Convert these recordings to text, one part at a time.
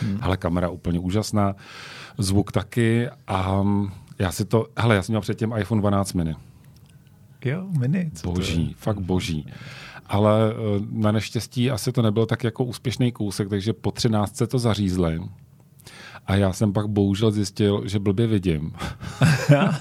Hmm. Ale kamera úplně úžasná, zvuk taky a já si to, hele, já jsem měl předtím iPhone 12 mini. Jo, mini. Co boží, to fakt boží. Ale eh, na neštěstí asi to nebyl tak jako úspěšný kousek, takže po 13 to zařízli. A já jsem pak bohužel zjistil, že blbě vidím. na,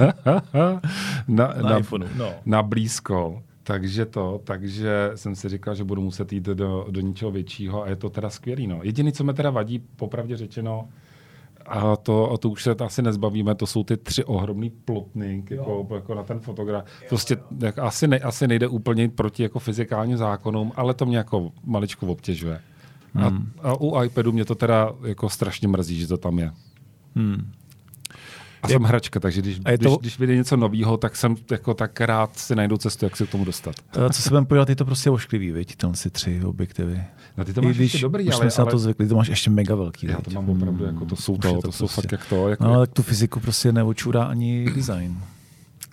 na, na, iPhoneu, no. na blízko. Takže to, takže jsem si říkal, že budu muset jít do, do něčeho většího a je to teda skvělý. No. Jediné, co mi teda vadí, popravdě řečeno, a to, a to už se asi nezbavíme, to jsou ty tři ohromný plotny jako, jako na ten fotograf. Prostě jak, asi, ne, asi nejde úplně proti jako fyzikálním zákonům, ale to mě jako maličko obtěžuje. Hmm. A, a u iPadu mě to teda jako strašně mrzí, že to tam je. Hmm. A jsem hračka, takže když, to... když, když vyjde něco nového, tak jsem jako tak rád si najdu cestu, jak se k tomu dostat. To, co se budeme podívat, je to prostě ošklivý, viď, tam si tři objektivy. No ty to máš když, ještě dobrý, už ale, jsme ale... na to zvykli, to máš ještě mega velký. Já to mám opravdu, jako to jsou to, to, to jsou prostě. fakt jak to. Jako, no, tak tu fyziku prostě neočurá ani design.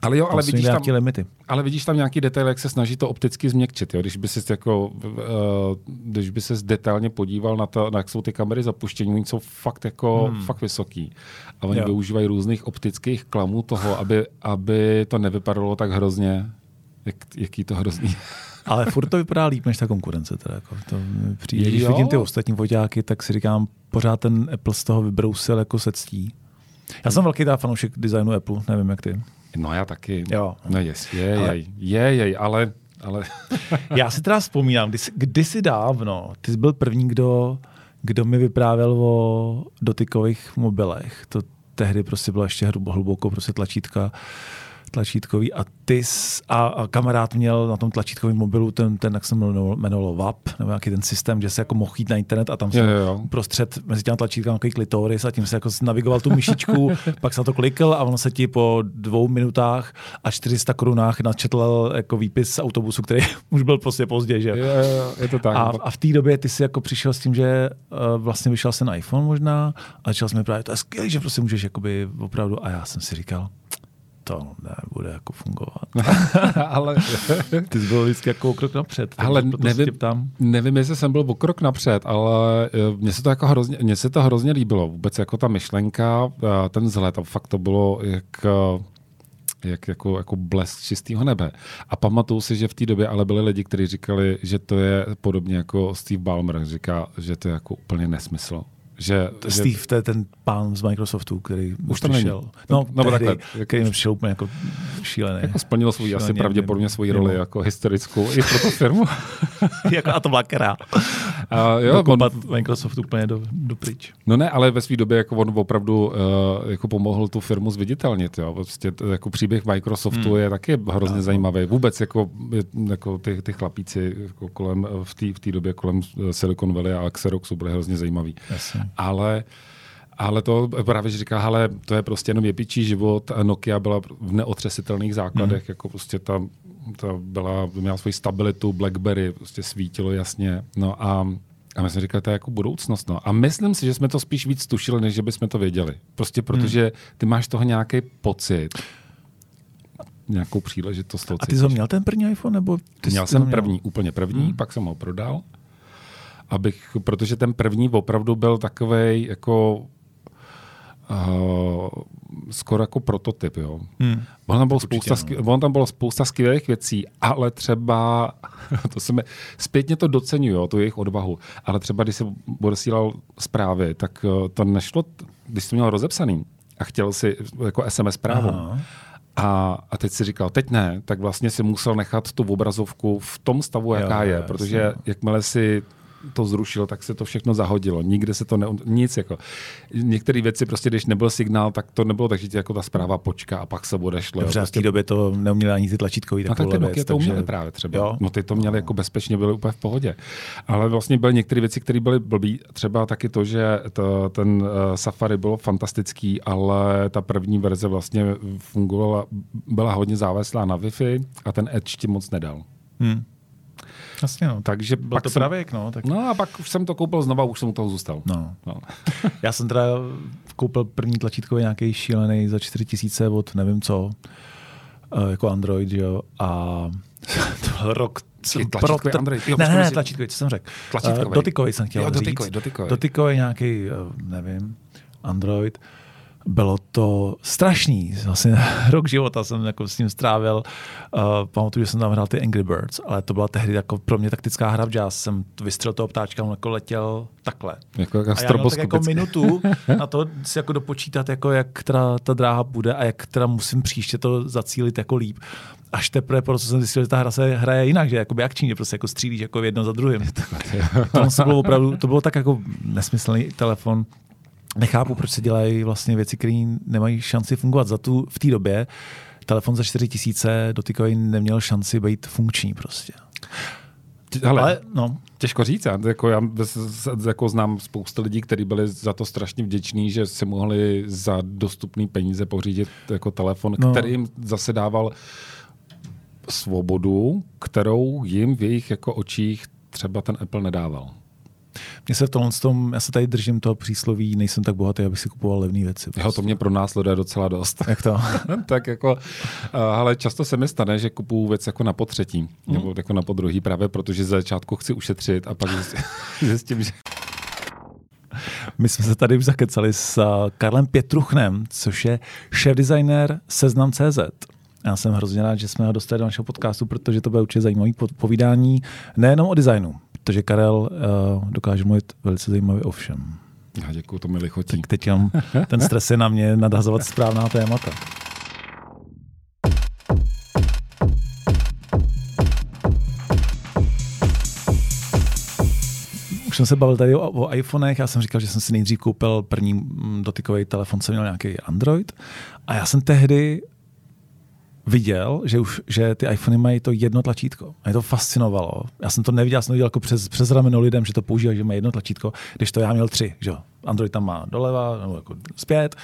Ale jo, ale vidíš, tam, limity. ale vidíš tam nějaký detail, jak se snaží to opticky změkčit. Jo? Když by se jako, uh, když by se detailně podíval na to, na jak jsou ty kamery zapuštění, oni jsou fakt jako hmm. fakt vysoký. A oni jo. využívají různých optických klamů toho, aby, aby to nevypadalo tak hrozně, jak, jaký to hrozný. Ale furt to vypadá líp než ta konkurence. Teda, jako to přijde. Když vidím ty ostatní foťáky, tak si říkám, pořád ten Apple z toho vybrousil jako se ctí. Já jsem velký fanoušek designu Apple, nevím jak ty. No já taky. Jo. No jest, je, ale... jej, je, jej, ale... ale... já si teda vzpomínám, když, kdysi dávno, ty jsi byl první, kdo, kdo mi vyprávěl o dotykových mobilech. To tehdy prostě bylo ještě hluboko prostě tlačítka tlačítkový a ty a, a kamarád měl na tom tlačítkovém mobilu ten, ten jak se jmenovalo VAP, nebo nějaký ten systém, že se jako mohl jít na internet a tam se prostřed mezi těmi tlačítkami nějaký klitoris a tím se jako navigoval tu myšičku, pak se na to klikl a ono se ti po dvou minutách a 400 korunách načetl jako výpis z autobusu, který už byl prostě pozdě, že? Jo, jo, je to tak. A, a v té době ty si jako přišel s tím, že uh, vlastně vyšel se na iPhone možná a začal jsme právě, to je skvělé, že prostě můžeš jakoby opravdu a já jsem si říkal, to nebude jako fungovat. ale ty jsi byl vždycky jako krok napřed. Ale nevím, tam. nevím, jestli jsem byl o krok napřed, ale eh, mně se to jako hrozně, mně se to hrozně líbilo. Vůbec jako ta myšlenka, eh, ten vzhled, a fakt to bylo jak eh, jak jako, jako blesk čistého nebe. A pamatuju si, že v té době ale byli lidi, kteří říkali, že to je podobně jako Steve Ballmer říká, že to je jako úplně nesmysl že, Steve, že... to je ten pán z Microsoftu, který už tam přišel. No, no tehdy, takhle, který mi přišel úplně jako šílený. Jako splnil svůj, asi pravděpodobně svoji roli jo. jako historickou i pro tu firmu. jako, a to byla kera. A, jo, on, Microsoft úplně do, do pryč. No ne, ale ve své době jako on opravdu uh, jako pomohl tu firmu zviditelnit. Jo. Vlastně, jako příběh Microsoftu hmm. je taky hrozně no. zajímavý. Vůbec jako, jako ty, ty chlapíci jako kolem, v té v době kolem Silicon Valley a Xeroxu byly hrozně zajímavý. Jasně ale ale to právě, že říká, ale to je prostě jenom jepičí život. Nokia byla v neotřesitelných základech, mm. jako prostě ta, ta byla, měla svoji stabilitu, Blackberry prostě svítilo jasně. No a a my jsme říkali, to je jako budoucnost. No. A myslím si, že jsme to spíš víc tušili, než že bychom to věděli. Prostě protože ty máš toho nějaký pocit, nějakou příležitost. A ty jsi měl ten první iPhone? Nebo ty měl jsem měl? první, úplně první, hmm. pak jsem ho prodal abych, protože ten první opravdu byl takový jako Uh, skoro jako prototyp, jo. Hmm. On, tam bylo spousta, no. on tam bylo spousta skvělých věcí, ale třeba, to se mi, zpětně to docenuju, tu jejich odvahu, ale třeba když jsem odesílal zprávy, tak uh, to nešlo, když jsem měl rozepsaný a chtěl si jako SMS zprávu, A, a teď si říkal, teď ne, tak vlastně si musel nechat tu obrazovku v tom stavu, jaká jo, je, protože jasně. jakmile si to zrušil, tak se to všechno zahodilo. Nikde se to ne, nic jako. Některé věci prostě, když nebyl signál, tak to nebylo tak, že ti jako ta zpráva počká a pak se odešlo. Dobře, prostě... v té době to neuměli ani ty tlačítkový no, tak ty Nokia to uměli takže... právě třeba. Jo? No ty to měli jako bezpečně, byly úplně v pohodě. Ale vlastně byly některé věci, které byly blbý. Třeba taky to, že to, ten uh, Safari bylo fantastický, ale ta první verze vlastně fungovala, byla hodně závislá na Wi-Fi a ten Edge ti moc nedal. Hmm. Jasně, no. Takže Byl pak to jsem, pravěk, no. Tak... No a pak už jsem to koupil znova, už jsem u toho zůstal. No. no. Já jsem teda koupil první tlačítkový nějaký šílený za 4000 od nevím co, eh, jako Android, jo, a to byl rok Tlačítkový pro, Android. Jo, ne, ne, ne, tlačítkový, co jsem řekl. Tlačítkový. Uh, dotykový jsem chtěl jo, říct. dotykový, dotykový. Dotykový nějaký, nevím, Android. Bylo to strašný. Vlastně rok života jsem jako s ním strávil. Uh, pamatuju, že jsem tam hrál ty Angry Birds, ale to byla tehdy jako pro mě taktická hra, že já jsem vystřelil toho ptáčka, on jako letěl takhle. Jako, jako a já měl tak jako minutu na to si jako dopočítat, jako jak teda ta dráha bude a jak teda musím příště to zacílit jako líp až teprve, protože jsem zjistil, že ta hra se hraje jinak, že jakoby akčně, prostě jako střílíš jako jedno za druhým. to, bylo opravdu, to bylo tak jako nesmyslný telefon, nechápu, proč se dělají vlastně věci, které nemají šanci fungovat. Za tu v té době telefon za 4 tisíce dotykový neměl šanci být funkční prostě. Hele, Ale, no. Těžko říct. Já, jako, já jako znám spoustu lidí, kteří byli za to strašně vděční, že si mohli za dostupné peníze pořídit jako telefon, no. který jim zase dával svobodu, kterou jim v jejich jako očích třeba ten Apple nedával. Mně se v tomhle tom, já se tady držím toho přísloví, nejsem tak bohatý, abych si kupoval levné věci. Prostě. Jo, to mě pro nás lidé docela dost. Jak to? tak jako, ale často se mi stane, že kupuju věc jako na potřetí, mm. nebo jako na podruhý právě, protože za začátku chci ušetřit a pak zjistím, že my jsme se tady už zakecali s Karlem Pětruchnem, což je šéf designer Seznam.cz. Já jsem hrozně rád, že jsme ho dostali do našeho podcastu, protože to bude určitě zajímavé povídání nejenom o designu, protože Karel uh, dokáže mluvit velice zajímavě o všem. Já děkuji, to mi lichotí. Tak teď mám ten stres je na mě nadhazovat správná témata. Už jsem se bavil tady o, o iPhonech, já jsem říkal, že jsem si nejdřív koupil první mm, dotykový telefon, jsem měl nějaký Android a já jsem tehdy viděl, že už že ty iPhony mají to jedno tlačítko. A mě to fascinovalo. Já jsem to neviděl, jsem to viděl jako přes, přes rameno lidem, že to používají, že mají jedno tlačítko, když to já měl tři. Že? Android tam má doleva, nebo jako zpět,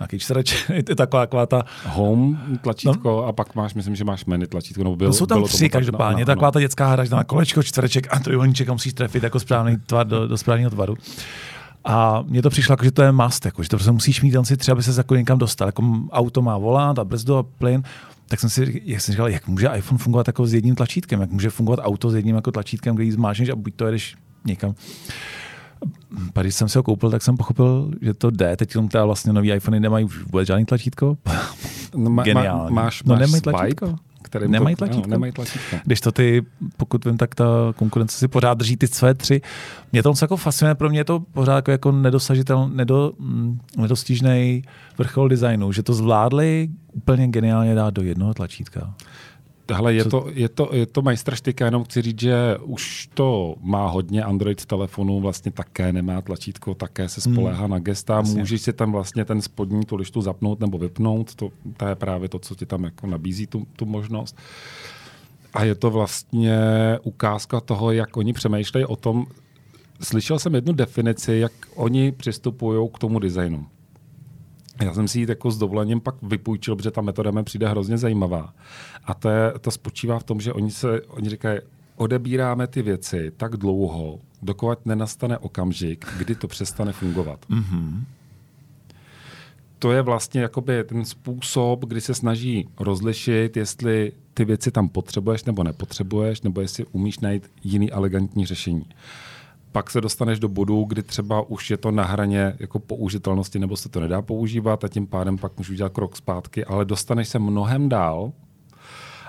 nějaký čtvereč, je taková, taková ta... Home tlačítko no. a pak máš, myslím, že máš menu tlačítko. No, bylo, to jsou tam tři to každopádně, no, no, taková ta dětská hra, že na kolečko, čtvereček a trojuhelníček a musíš trefit jako správný tvar do, do správného tvaru. A mně to přišlo jako, že to je must, jako, že to prostě musíš mít si třeba, aby se jako někam dostal. Jako auto má volant a brzdu a plyn tak jsem si jak jsem říkal, jak může iPhone fungovat jako s jedním tlačítkem, jak může fungovat auto s jedním jako tlačítkem, který zmášneš a buď to jedeš někam. Pak když jsem si ho koupil, tak jsem pochopil, že to jde. Teď teda vlastně nový iPhony nemají už vůbec žádný tlačítko. No, má, Geniální. Máš, no, máš nemají tlačítko. Kterým nemají to, tlačítko. No, nemají tlačítko. Když to ty, pokud vím, tak ta konkurence si pořád drží ty své tři. Mě to jako fascinuje, pro mě je to pořád jako, jako nedosažitel, nedo, mm, nedostižný vrchol designu, že to zvládli úplně geniálně dát do jednoho tlačítka. Hele, je, to, je, to, je to majstraštika, jenom chci říct, že už to má hodně Android telefonů, vlastně také nemá tlačítko, také se spoléhá hmm. na gesta. Vlastně. Můžeš si tam vlastně ten spodní tu lištu zapnout nebo vypnout, to, to je právě to, co ti tam jako nabízí tu, tu možnost. A je to vlastně ukázka toho, jak oni přemýšlejí o tom, slyšel jsem jednu definici, jak oni přistupují k tomu designu. Já jsem si ji jako s dovolením pak vypůjčil, protože ta metoda mi přijde hrozně zajímavá. A to, je, to spočívá v tom, že oni, se, oni říkají, odebíráme ty věci tak dlouho, dokud nenastane okamžik, kdy to přestane fungovat. Mm-hmm. To je vlastně jakoby ten způsob, kdy se snaží rozlišit, jestli ty věci tam potřebuješ nebo nepotřebuješ, nebo jestli umíš najít jiný elegantní řešení pak se dostaneš do bodu, kdy třeba už je to na hraně jako použitelnosti, nebo se to nedá používat a tím pádem pak můžu udělat krok zpátky, ale dostaneš se mnohem dál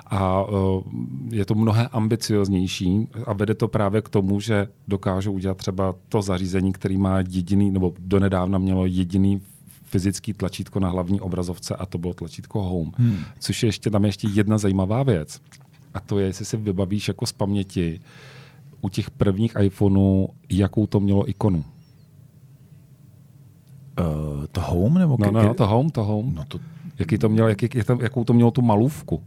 a uh, je to mnohem ambicioznější a vede to právě k tomu, že dokážou udělat třeba to zařízení, který má jediný, nebo donedávna mělo jediný fyzický tlačítko na hlavní obrazovce a to bylo tlačítko Home. Hmm. Což je ještě tam ještě jedna zajímavá věc. A to je, jestli si vybavíš jako z paměti, u těch prvních iPhoneů, jakou to mělo ikonu? Uh, to Home? Nebo no, no, no, to Home, to Home. No to... Jaký to mělo, jaký, jak tam, jakou to mělo tu malůvku?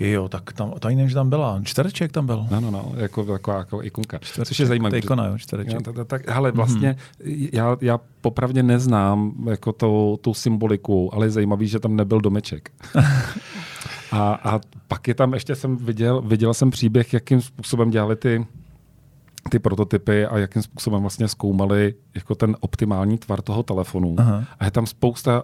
Jo, tak tam, to nevím, že tam byla. Čtvereček tam byl. No, no, no, jako taková jako ikonka. Čtvereček, což je zajímavé. To je ikona, jo, čtvereček. tak, tak, hele, vlastně mm-hmm. já, já popravdě neznám jako to, tu symboliku, ale je zajímavý, že tam nebyl domeček. A, a pak je tam ještě jsem viděl, viděl jsem příběh, jakým způsobem dělali ty, ty prototypy a jakým způsobem vlastně zkoumali jako ten optimální tvar toho telefonu. Aha. A je tam spousta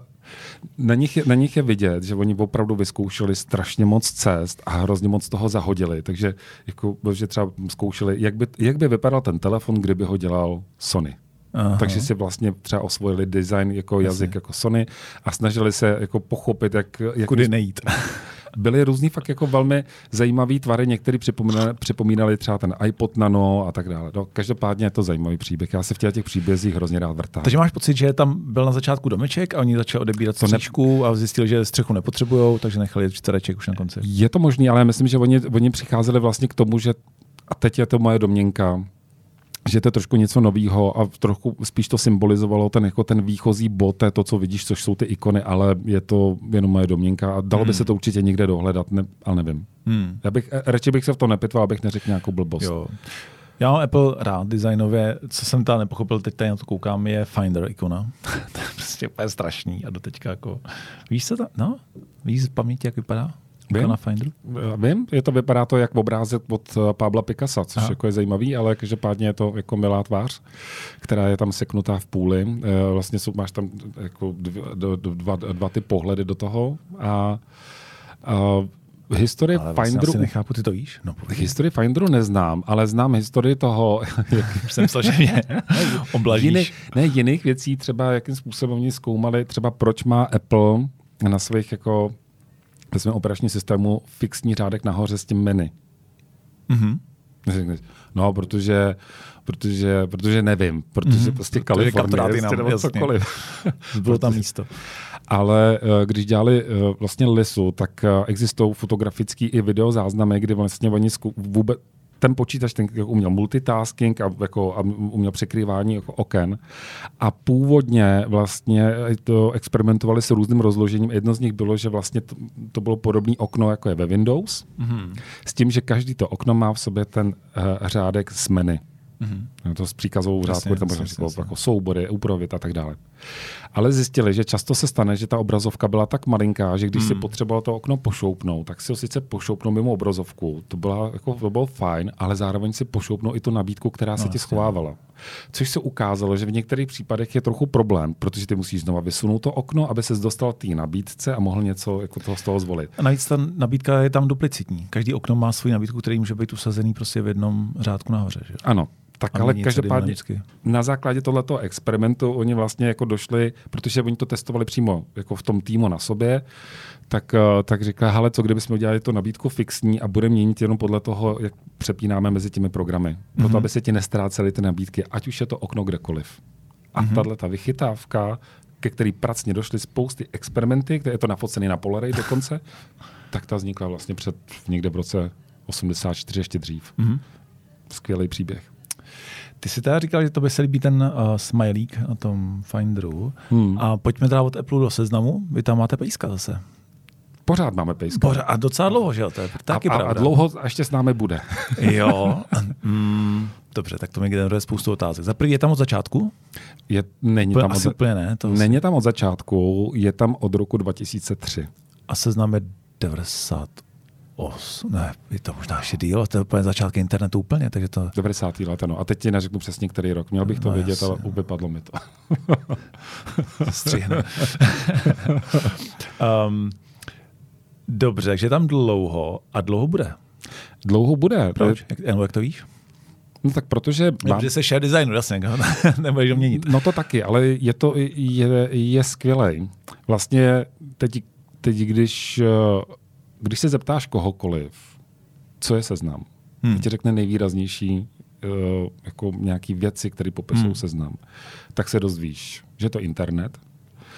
Na nich, je, na nich je vidět, že oni opravdu vyzkoušeli strašně moc cest a hrozně moc toho zahodili. Takže jako, že třeba zkoušeli, jak by, jak by vypadal ten telefon, kdyby ho dělal Sony. Aha. Takže si vlastně třeba osvojili design jako jazyk jako Sony a snažili se jako pochopit, jak... jak Kudy nejít. byly různý fakt jako velmi zajímavý tvary, některý připomínali, připomínali třeba ten iPod Nano a tak dále. No, každopádně je to zajímavý příběh. Já se v těch, těch příbězích hrozně rád vrtám. Takže máš pocit, že tam byl na začátku domeček a oni začali odebírat střičku ne... a zjistili, že střechu nepotřebují, takže nechali čtvereček už na konci. Je to možné, ale já myslím, že oni, oni přicházeli vlastně k tomu, že a teď je to moje domněnka, že to je trošku něco nového a trochu spíš to symbolizovalo ten, jako ten výchozí bod, to, co vidíš, což jsou ty ikony, ale je to jenom moje domněnka a dalo hmm. by se to určitě někde dohledat, ne, ale nevím. Hmm. Já bych, radši bych se v to nepitval, abych neřekl nějakou blbost. Jo. Já mám Apple rád designově, co jsem tam nepochopil, teď tady na to koukám, je Finder ikona. to je prostě úplně strašný a doteďka jako, víš co tam, no? Víš z paměti, jak vypadá? Vím, na Finderu? Vím, je to, vypadá to jak obrázek od eh, Pabla Picasa, což Aha. jako je zajímavý, ale každopádně je to jako milá tvář, která je tam seknutá v půli. Eh, vlastně jsou, máš tam jako dva, dva, dva ty pohledy do toho a, a historii ale vlastně Finderu... Asi nechápu, ty to víš? No, historii Finderu neznám, ale znám historii toho... Jak jsem myslel, že mě Jiný, ne, jiných věcí, třeba jakým způsobem oni zkoumali, třeba proč má Apple na svých jako ve svém operačním systému fixní řádek nahoře s tím menu. Mm-hmm. No, protože, protože, protože nevím, protože mm-hmm. prostě Kalifornie, prostě nebo cokoliv. Bylo tam místo. Ale eh, když dělali eh, vlastně lisu, tak eh, existují fotografický i videozáznamy, kdy vlastně oni vůbec, ten počítač ten jako uměl multitasking a, jako, a uměl překrývání jako oken. A původně vlastně to experimentovali s různým rozložením. Jedno z nich bylo, že vlastně to, to bylo podobné okno, jako je ve Windows, mm-hmm. s tím, že každý to okno má v sobě ten uh, řádek s menu. Mm-hmm. To s příkazovou řádku, tam možná jako, jako soubory, upravit a tak dále. Ale zjistili, že často se stane, že ta obrazovka byla tak malinká, že když mm. si potřeboval to okno pošoupnout, tak si ho sice pošoupnou mimo obrazovku, to, byla, jako, to bylo fajn, ale zároveň si pošoupnou i tu nabídku, která no, se ti schovávala. Což se ukázalo, že v některých případech je trochu problém, protože ty musíš znova vysunout to okno, aby se dostal té nabídce a mohl něco jako toho z toho zvolit. A navíc ta nabídka je tam duplicitní. Každý okno má svou nabídku, který může být usazený prostě v jednom řádku nahoře. Že? Ano, tak ale každopádně na základě tohoto experimentu oni vlastně jako došli, protože oni to testovali přímo jako v tom týmu na sobě, tak, eh, tak říkali, hele, co kdybychom udělali to nabídku fixní a budeme měnit jenom podle toho, jak přepínáme mezi těmi programy. Proto, mm-hmm. aby se ti nestrácely ty nabídky, ať už je to okno kdekoliv. A mm-hmm. tahle ta vychytávka, ke který pracně došly spousty experimenty, kde je to nafocený na Polaroid dokonce, tak ta vznikla vlastně před někde v roce 84 ještě dřív. Mm-hmm. Skvělý příběh. Ty jsi teda říkal, že to by se líbí ten uh, smajlík na tom Finderu. Hmm. A pojďme teda od Apple do seznamu. Vy tam máte pejska zase. Pořád máme pejska. Pořád, a docela dlouho, že jo? To je taky a, pravda. A dlouho ještě s námi bude. jo. Mm, dobře, tak to mi generuje spoustu otázek. Za prvý je tam od začátku? Je, není tam asi od, úplně ne. To není tam od začátku, je tam od roku 2003. A seznam je 90 os, ne, je to možná ještě díl, to je úplně začátky internetu úplně, takže to... 90. let, ano. A teď ti neřeknu přesně, který rok. Měl bych to no, vědět, jasně. ale vypadlo mi to. Střihne. um, dobře, takže tam dlouho a dlouho bude. Dlouho bude. Proč? Jak, jak to víš? No tak protože... Mám... Protože se share designu, jasně, nebudeš ho měnit. No to taky, ale je to je, je skvělé. Vlastně teď, teď když když se zeptáš kohokoliv, co je seznam, hmm. ti řekne nejvýraznější uh, jako nějaký věci, které popisují hmm. seznam, tak se dozvíš, že je to internet,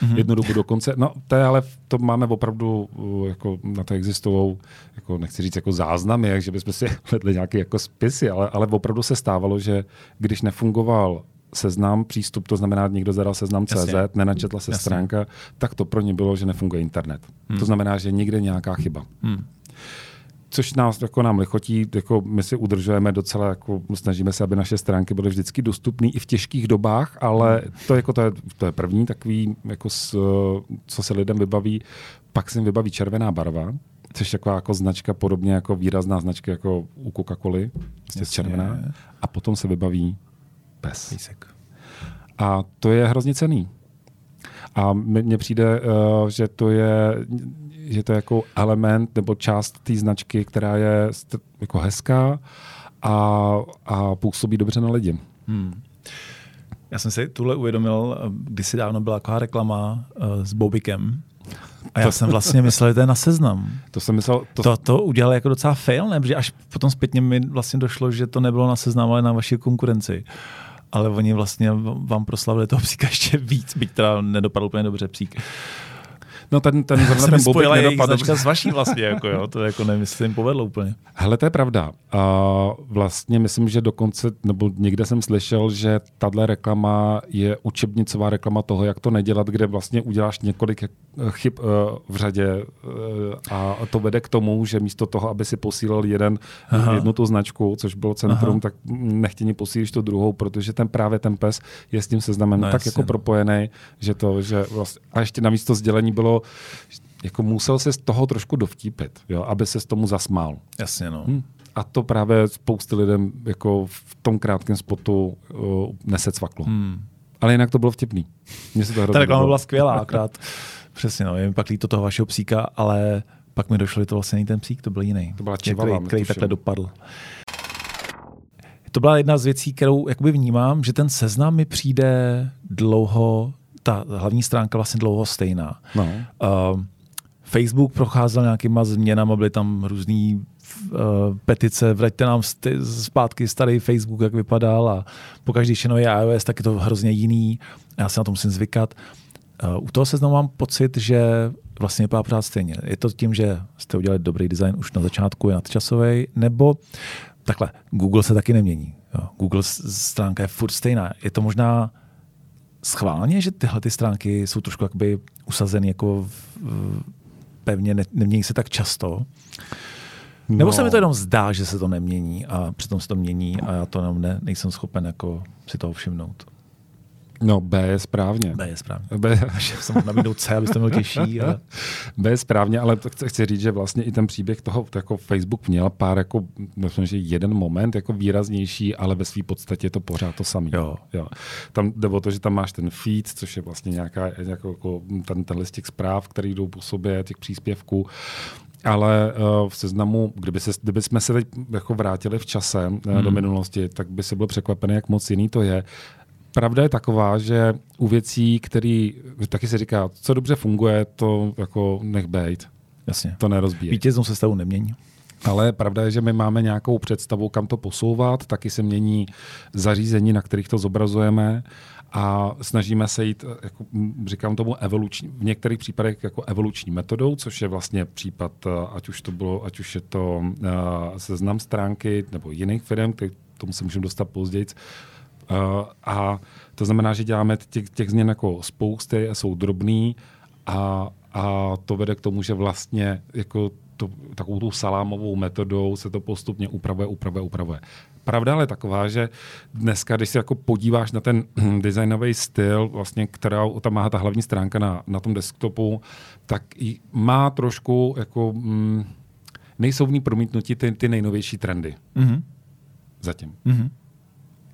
Mm-hmm. Jednu dobu dokonce, no to je ale, to máme opravdu, uh, jako na to existují, jako nechci říct jako záznamy, jak že bychom si hledli nějaké jako spisy, ale, ale opravdu se stávalo, že když nefungoval seznam, přístup, to znamená, někdo zadal seznam CZ, nenačetla se Jasně. stránka, tak to pro ně bylo, že nefunguje internet. Hmm. To znamená, že někde nějaká chyba. Hmm. Což nás jako nám lichotí, jako my si udržujeme docela, jako snažíme se, aby naše stránky byly vždycky dostupné i v těžkých dobách, ale hmm. to, jako to, je, to je první takový, jako s, co se lidem vybaví. Pak se jim vybaví červená barva, což je taková jako značka, podobně jako výrazná značka jako u Coca-Coly, prostě červená. A potom se vybaví pes. Písek. A to je hrozně cený. A mně přijde, uh, že to je že to je jako element nebo část té značky, která je jako hezká a, a působí dobře na lidi. Hmm. Já jsem si tuhle uvědomil, když si dávno byla taková reklama uh, s Bobikem, a já to, jsem vlastně myslel, že to je na seznam. To jsem myslel... To, to, to udělal jako docela fail, ne? Protože až potom zpětně mi vlastně došlo, že to nebylo na seznam, ale na vaší konkurenci. Ale oni vlastně vám proslavili toho psíka ještě víc, byť teda nedopadl úplně dobře psík. No ten, ten zrovna ten bobek nedopadl. s vaší vlastně, jako jo, to jako nevím, jestli jim povedlo úplně. Hele, to je pravda. A vlastně myslím, že dokonce, nebo někde jsem slyšel, že tahle reklama je učebnicová reklama toho, jak to nedělat, kde vlastně uděláš několik chyb uh, v řadě uh, a to vede k tomu, že místo toho, aby si posílal jeden, Aha. jednu tu značku, což bylo centrum, Aha. tak nechtěně posílíš tu druhou, protože ten právě ten pes je s tím seznamem no, tak jasně. jako propojený, že to, že vlastně, a ještě navíc to sdělení bylo jako musel se z toho trošku dovtípit, jo, aby se z tomu zasmál. Jasně, no. Hm. A to právě spousty lidem jako v tom krátkém spotu uh, nesecvaklo. Hmm. Ale jinak to bylo vtipný. Mně se to Ta reklama byla skvělá, akrát. Přesně, no, je mi pak líto toho vašeho psíka, ale pak mi došlo, že to vlastně není ten psík, to byl jiný. To byla čivava, který, který takhle dopadl. To byla jedna z věcí, kterou jakoby vnímám, že ten seznam mi přijde dlouho ta hlavní stránka vlastně dlouho stejná. No. Uh, Facebook procházel nějakýma změnami, byly tam různé uh, petice, vraťte nám st- zpátky starý Facebook, jak vypadal a pokaždé, když je iOS, tak je to hrozně jiný. Já se na to musím zvykat. Uh, u toho se znovu mám pocit, že vlastně vypadá pořád stejně. Je to tím, že jste udělali dobrý design už na začátku, je nadčasový, nebo takhle, Google se taky nemění. Jo. Google stránka je furt stejná. Je to možná schválně, že tyhle ty stránky jsou trošku jakoby usazeny jako v, pevně, ne, nemění se tak často. No. Nebo se mi to jenom zdá, že se to nemění a přitom se to mění a já to ne, nejsem schopen jako si toho všimnout. No, B je správně. B je správně. B... jsem nabídnout C, abyste měl těžší. Ale... B je správně, ale to chci říct, že vlastně i ten příběh toho, to jako Facebook měl pár, jako, myslím, že jeden moment jako výraznější, ale ve své podstatě je to pořád to samé. Jo. Jo. Tam jde o to, že tam máš ten feed, což je vlastně nějaká, nějakou, jako ten, ten listik zpráv, který jdou po sobě, těch příspěvků. Ale uh, v seznamu, kdyby, se, kdyby jsme se teď jako vrátili v čase uh, hmm. do minulosti, tak by se byl překvapený, jak moc jiný to je pravda je taková, že u věcí, které taky se říká, co dobře funguje, to jako nech bejt. Jasně. To nerozbíje. Vítěznou sestavu nemění. Ale pravda je, že my máme nějakou představu, kam to posouvat, taky se mění zařízení, na kterých to zobrazujeme a snažíme se jít, jako říkám tomu, evoluční, v některých případech jako evoluční metodou, což je vlastně případ, ať už to bylo, ať už je to uh, seznam stránky nebo jiných firm, který tomu se můžeme dostat později, a to znamená, že děláme těch, těch změn jako spousty a jsou drobný a, a to vede k tomu, že vlastně jako to, takovou tu salámovou metodou se to postupně upravuje, upravuje, upravuje. Pravda ale taková, že dneska, když se jako podíváš na ten designový styl, vlastně, která tam má ta hlavní stránka na, na tom desktopu, tak má trošku jako mm, nejsou v ní promítnutí ty, ty nejnovější trendy. Mm-hmm. Zatím. Mm-hmm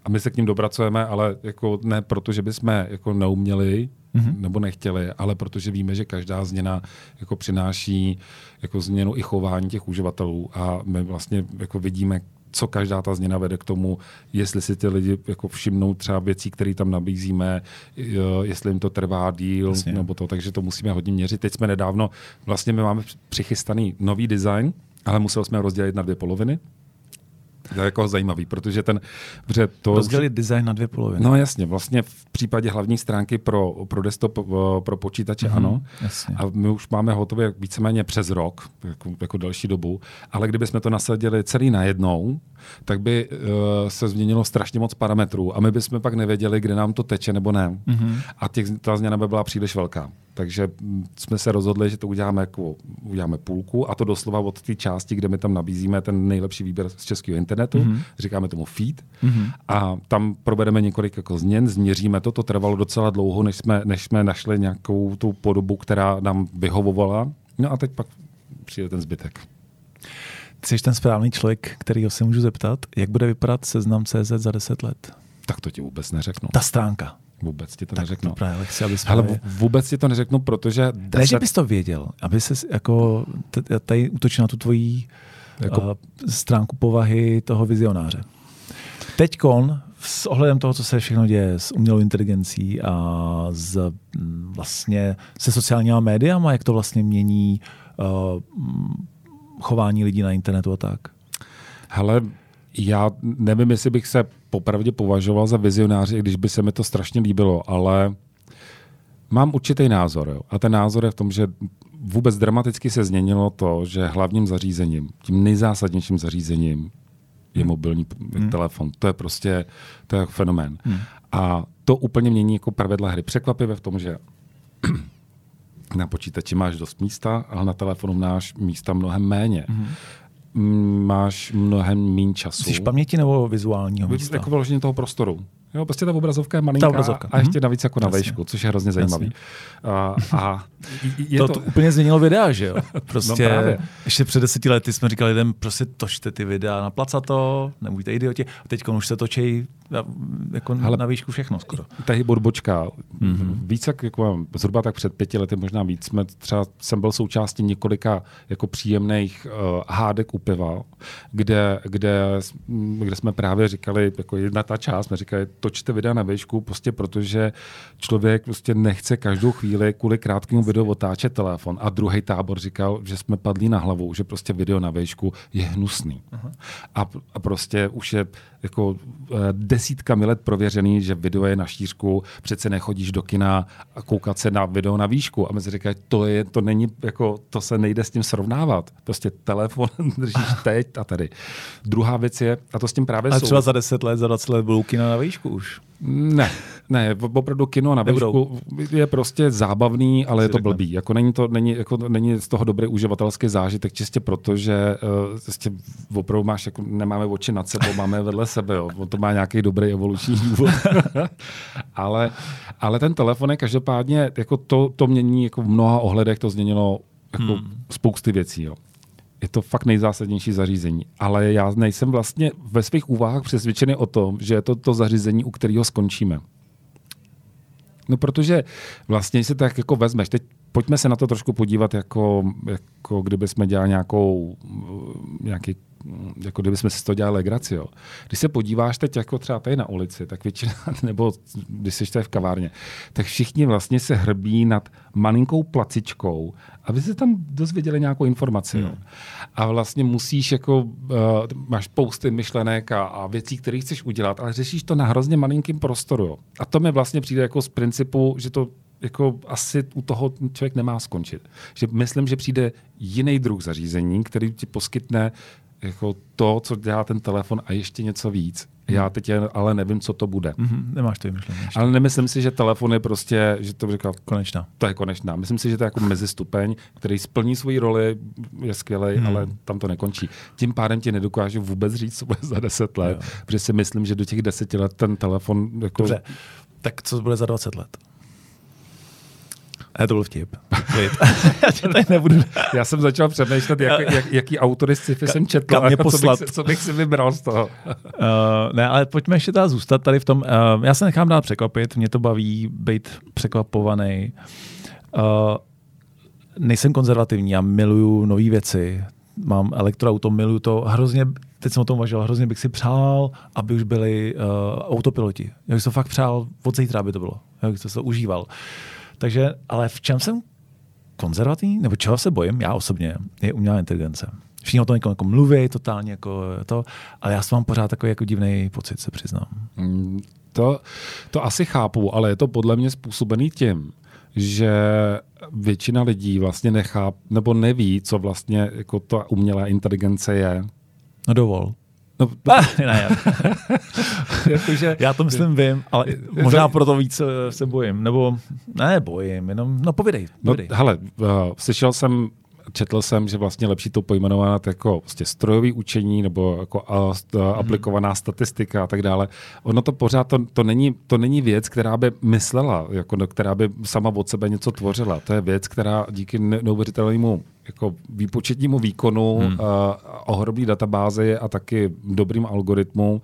a my se k ním dopracujeme, ale jako ne proto, že bychom jako neuměli mm-hmm. nebo nechtěli, ale protože víme, že každá změna jako přináší jako změnu i chování těch uživatelů a my vlastně jako vidíme, co každá ta změna vede k tomu, jestli si ty lidi jako všimnou třeba věcí, které tam nabízíme, jestli jim to trvá díl Jasně. nebo to, takže to musíme hodně měřit. Teď jsme nedávno, vlastně my máme přichystaný nový design, ale museli jsme ho rozdělit na dvě poloviny. Jako zajímavý, protože ten... Protože to, Rozdělit design na dvě poloviny. No jasně, vlastně v případě hlavní stránky pro, pro desktop, eh, pro počítače mm-hmm, ano. Jasně. A my už máme hotové víceméně přes rok, jako, jako další dobu, ale kdybychom to nasadili celý najednou, tak by uh, se změnilo strašně moc parametrů a my bychom pak nevěděli, kde nám to teče nebo ne. Mm-hmm. A těch, ta změna by byla příliš velká. Takže jsme se rozhodli, že to uděláme, jako, uděláme půlku a to doslova od té části, kde my tam nabízíme ten nejlepší výběr z českého internetu, mm-hmm. říkáme tomu feed mm-hmm. a tam provedeme několik jako změn, změříme to, to trvalo docela dlouho, než jsme, než jsme našli nějakou tu podobu, která nám vyhovovala. No a teď pak přijde ten zbytek. Jsi ten správný člověk, kterýho se můžu zeptat, jak bude vypadat seznam CZ za 10 let? Tak to ti vůbec neřeknu. Ta stránka. Vůbec ti to Tak neřeknu. to právě chci, abys Ale vůbec ti to neřeknu, protože Ne, deset... že bys to věděl, aby se jako tady útočil na tu tvoji Jako- uh, stránku povahy toho vizionáře. Teďkon, s ohledem toho, co se všechno děje s umělou inteligencí a s, mm, vlastně se sociálníma médiama, jak to vlastně mění uh, chování lidí na internetu a tak. Hele, já nevím, jestli bych se popravdě považoval za vizionáře, i když by se mi to strašně líbilo, ale mám určitý názor. Jo. A ten názor je v tom, že vůbec dramaticky se změnilo to, že hlavním zařízením, tím nejzásadnějším zařízením je mobilní hmm. telefon. To je prostě to je fenomén. Hmm. A to úplně mění jako pravidla hry. Překvapivé v tom, že na počítači máš dost místa, ale na telefonu máš místa mnohem méně. Hmm. Máš mnohem méně času. Jsi paměti nebo vizuálního místa? Jako vyložení toho prostoru. Jo, prostě ta obrazovka je malinká Ta obrazovka. a ještě Mhm. navíc jako na Jasně. vejšku, což je hrozně zajímavý. A, a je to, to, to úplně změnilo videa, že jo? Prostě No právě. ještě před deseti lety jsme říkali lidem, prostě točte ty videa na placato, nebuďte idioti. A teď už se točí na- jako Hele. na výšku všechno skoro. Tahy bodbočka. Mhm. Mm-hmm. Víc jak, jako, zhruba tak před pěti lety, možná víc, jsme třeba, jsem byl součástí několika jako příjemných uh, hádek u piva, kde, kde, kde jsme právě říkali, jako jedna ta část, jsme říkali, točte videa na výšku, prostě protože člověk prostě nechce každou chvíli kvůli krátkému videu otáčet telefon. A druhý tábor říkal, že jsme padli na hlavu, že prostě video na výšku je hnusný. Uh-huh. A, a prostě už je jako eh, desítkami let prověřený, že video je na šířku, přece nechodíš do kina a koukat se na video na výšku. A my si říkají, to, je, to, není, jako, to se nejde s tím srovnávat. Prostě telefon držíš teď a tady. Druhá věc je, a to s tím právě Ale sou- třeba za 10 let, za 20 let budou kina na výšku už. ne, ne, opravdu kino na výšku je prostě zábavný, ale je to blbý. Jako není, to, není, jako není z toho dobrý uživatelský zážitek, čistě proto, že uh, prostě opravdu máš, jako, nemáme oči nad sebou, máme vedle sebe. Jo. On To má nějaký dobrý evoluční důvod. ale, ale ten telefon je každopádně, jako to, to mění jako v mnoha ohledech, to změnilo jako hmm. spousty věcí. Jo. Je to fakt nejzásadnější zařízení. Ale já nejsem vlastně ve svých úvahách přesvědčený o tom, že je to to zařízení, u kterého skončíme. No protože vlastně, se tak jako vezmeš, teď pojďme se na to trošku podívat, jako, jako kdyby jsme dělali nějakou, nějaký, jako kdyby jsme si to dělali legraci. Jo. Když se podíváš teď jako třeba tady na ulici, tak většina, nebo když jsi tady v kavárně, tak všichni vlastně se hrbí nad malinkou placičkou, aby se tam dozvěděli nějakou informaci. Jo. A vlastně musíš jako, uh, máš spousty myšlenek a, a věcí, které chceš udělat, ale řešíš to na hrozně malinkém prostoru. Jo. A to mi vlastně přijde jako z principu, že to jako asi u toho člověk nemá skončit. Že myslím, že přijde jiný druh zařízení, který ti poskytne jako to, co dělá ten telefon a ještě něco víc. Já teď ale nevím, co to bude. Mhm, nemáš to vymyšlené. Ale nemyslím si, že telefon je prostě, že to říkal, Konečná. to je konečná. Myslím si, že to je jako mezistupeň, který splní svoji roli, je skvělý, hmm. ale tam to nekončí. Tím pádem ti nedokážu vůbec říct, co bude za deset let, Jo. protože si myslím, že do těch deseti let ten telefon jako... Dobře, tak co bude za 20 let? Ne, to byl vtip. Klid. Já tě tady nebudu. Já jsem začal přemýšlet, jak, jak, jaký autory sci-fi jsem četl kam a mě co poslat? bych, si, co bych si vybral z toho. Uh, ne, ale pojďme ještě teda zůstat tady v tom. Uh, já se nechám dát překvapit, mě to baví být překvapovaný. Uh, nejsem konzervativní, já miluju nové věci. Mám elektroauto, miluju to. Hrozně, teď jsem o tom uvažoval, hrozně bych si přál, aby už byli uh, autopiloti. Já bych to fakt přál, od zítra by to bylo. Já bych to, to užíval. Takže, ale v čem jsem konzervativní, nebo čeho se bojím, já osobně, je umělá inteligence. Všichni o tom jako, jako mluví, totálně jako to, ale já s mám pořád takový jako divný pocit, se přiznám. Mm, To, to asi chápu, ale je to podle mě způsobený tím, že většina lidí vlastně necháp, nebo neví, co vlastně jako ta umělá inteligence je. No dovol. No, Ah, ne, já, jakože, já to myslím vím, ale možná proto víc eh, se bojím. Nebo ne, bojím, jenom, no povědej. No, povědej. hele, uh, slyšel jsem, četl jsem, že vlastně lepší to pojmenovat jako vlastně strojový učení nebo jako uh, st- uh, aplikovaná statistika a tak dále. Ono to pořád, to, to, není, to není věc, která by myslela, jako, no, která by sama od sebe něco tvořila. To je věc, která díky ne- neuvěřitelnému jako výpočetnímu výkonu, hmm. uh, ohromný databázi a taky dobrým algoritmům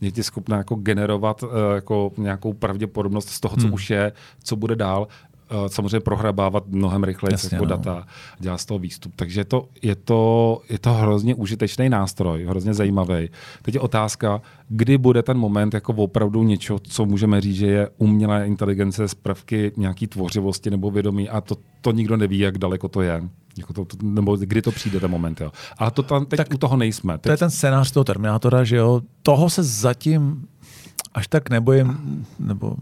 je ti schopná jako generovat uh, jako nějakou pravděpodobnost z toho, co Hmm. už je, co bude dál. Uh, samozřejmě prohrabávat mnohem rychleji Jasně, jako no. data, dělat z toho výstup. Takže je to, je, to, je to hrozně užitečný nástroj, hrozně zajímavý. Teď je otázka, kdy bude ten moment jako opravdu něco, co můžeme říct, že je umělá inteligence z prvky nějaký tvořivosti nebo vědomí a to, to nikdo neví, jak daleko to je. Jako to, to, nebo kdy to přijde ten moment. Jo. Ale to tam teď Tak tak u toho nejsme. Teď, To je ten scénář toho Terminátora, že jo, toho se zatím až tak nebojím, nebo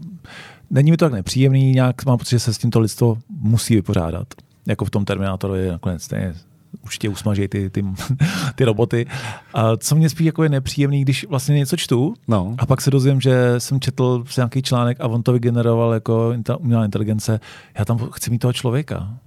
není mi to tak nepříjemný, nějak mám pocit, že se s tímto lidstvo musí vypořádat. Jako v tom Terminátoru je nakonec stejně určitě usmažej ty, ty, ty roboty. A co mě spíš jako je nepříjemný, když vlastně něco čtu no. a pak se dozvím, že jsem četl nějaký článek a on to vygeneroval jako umělá inteligence. Já tam chci mít toho člověka.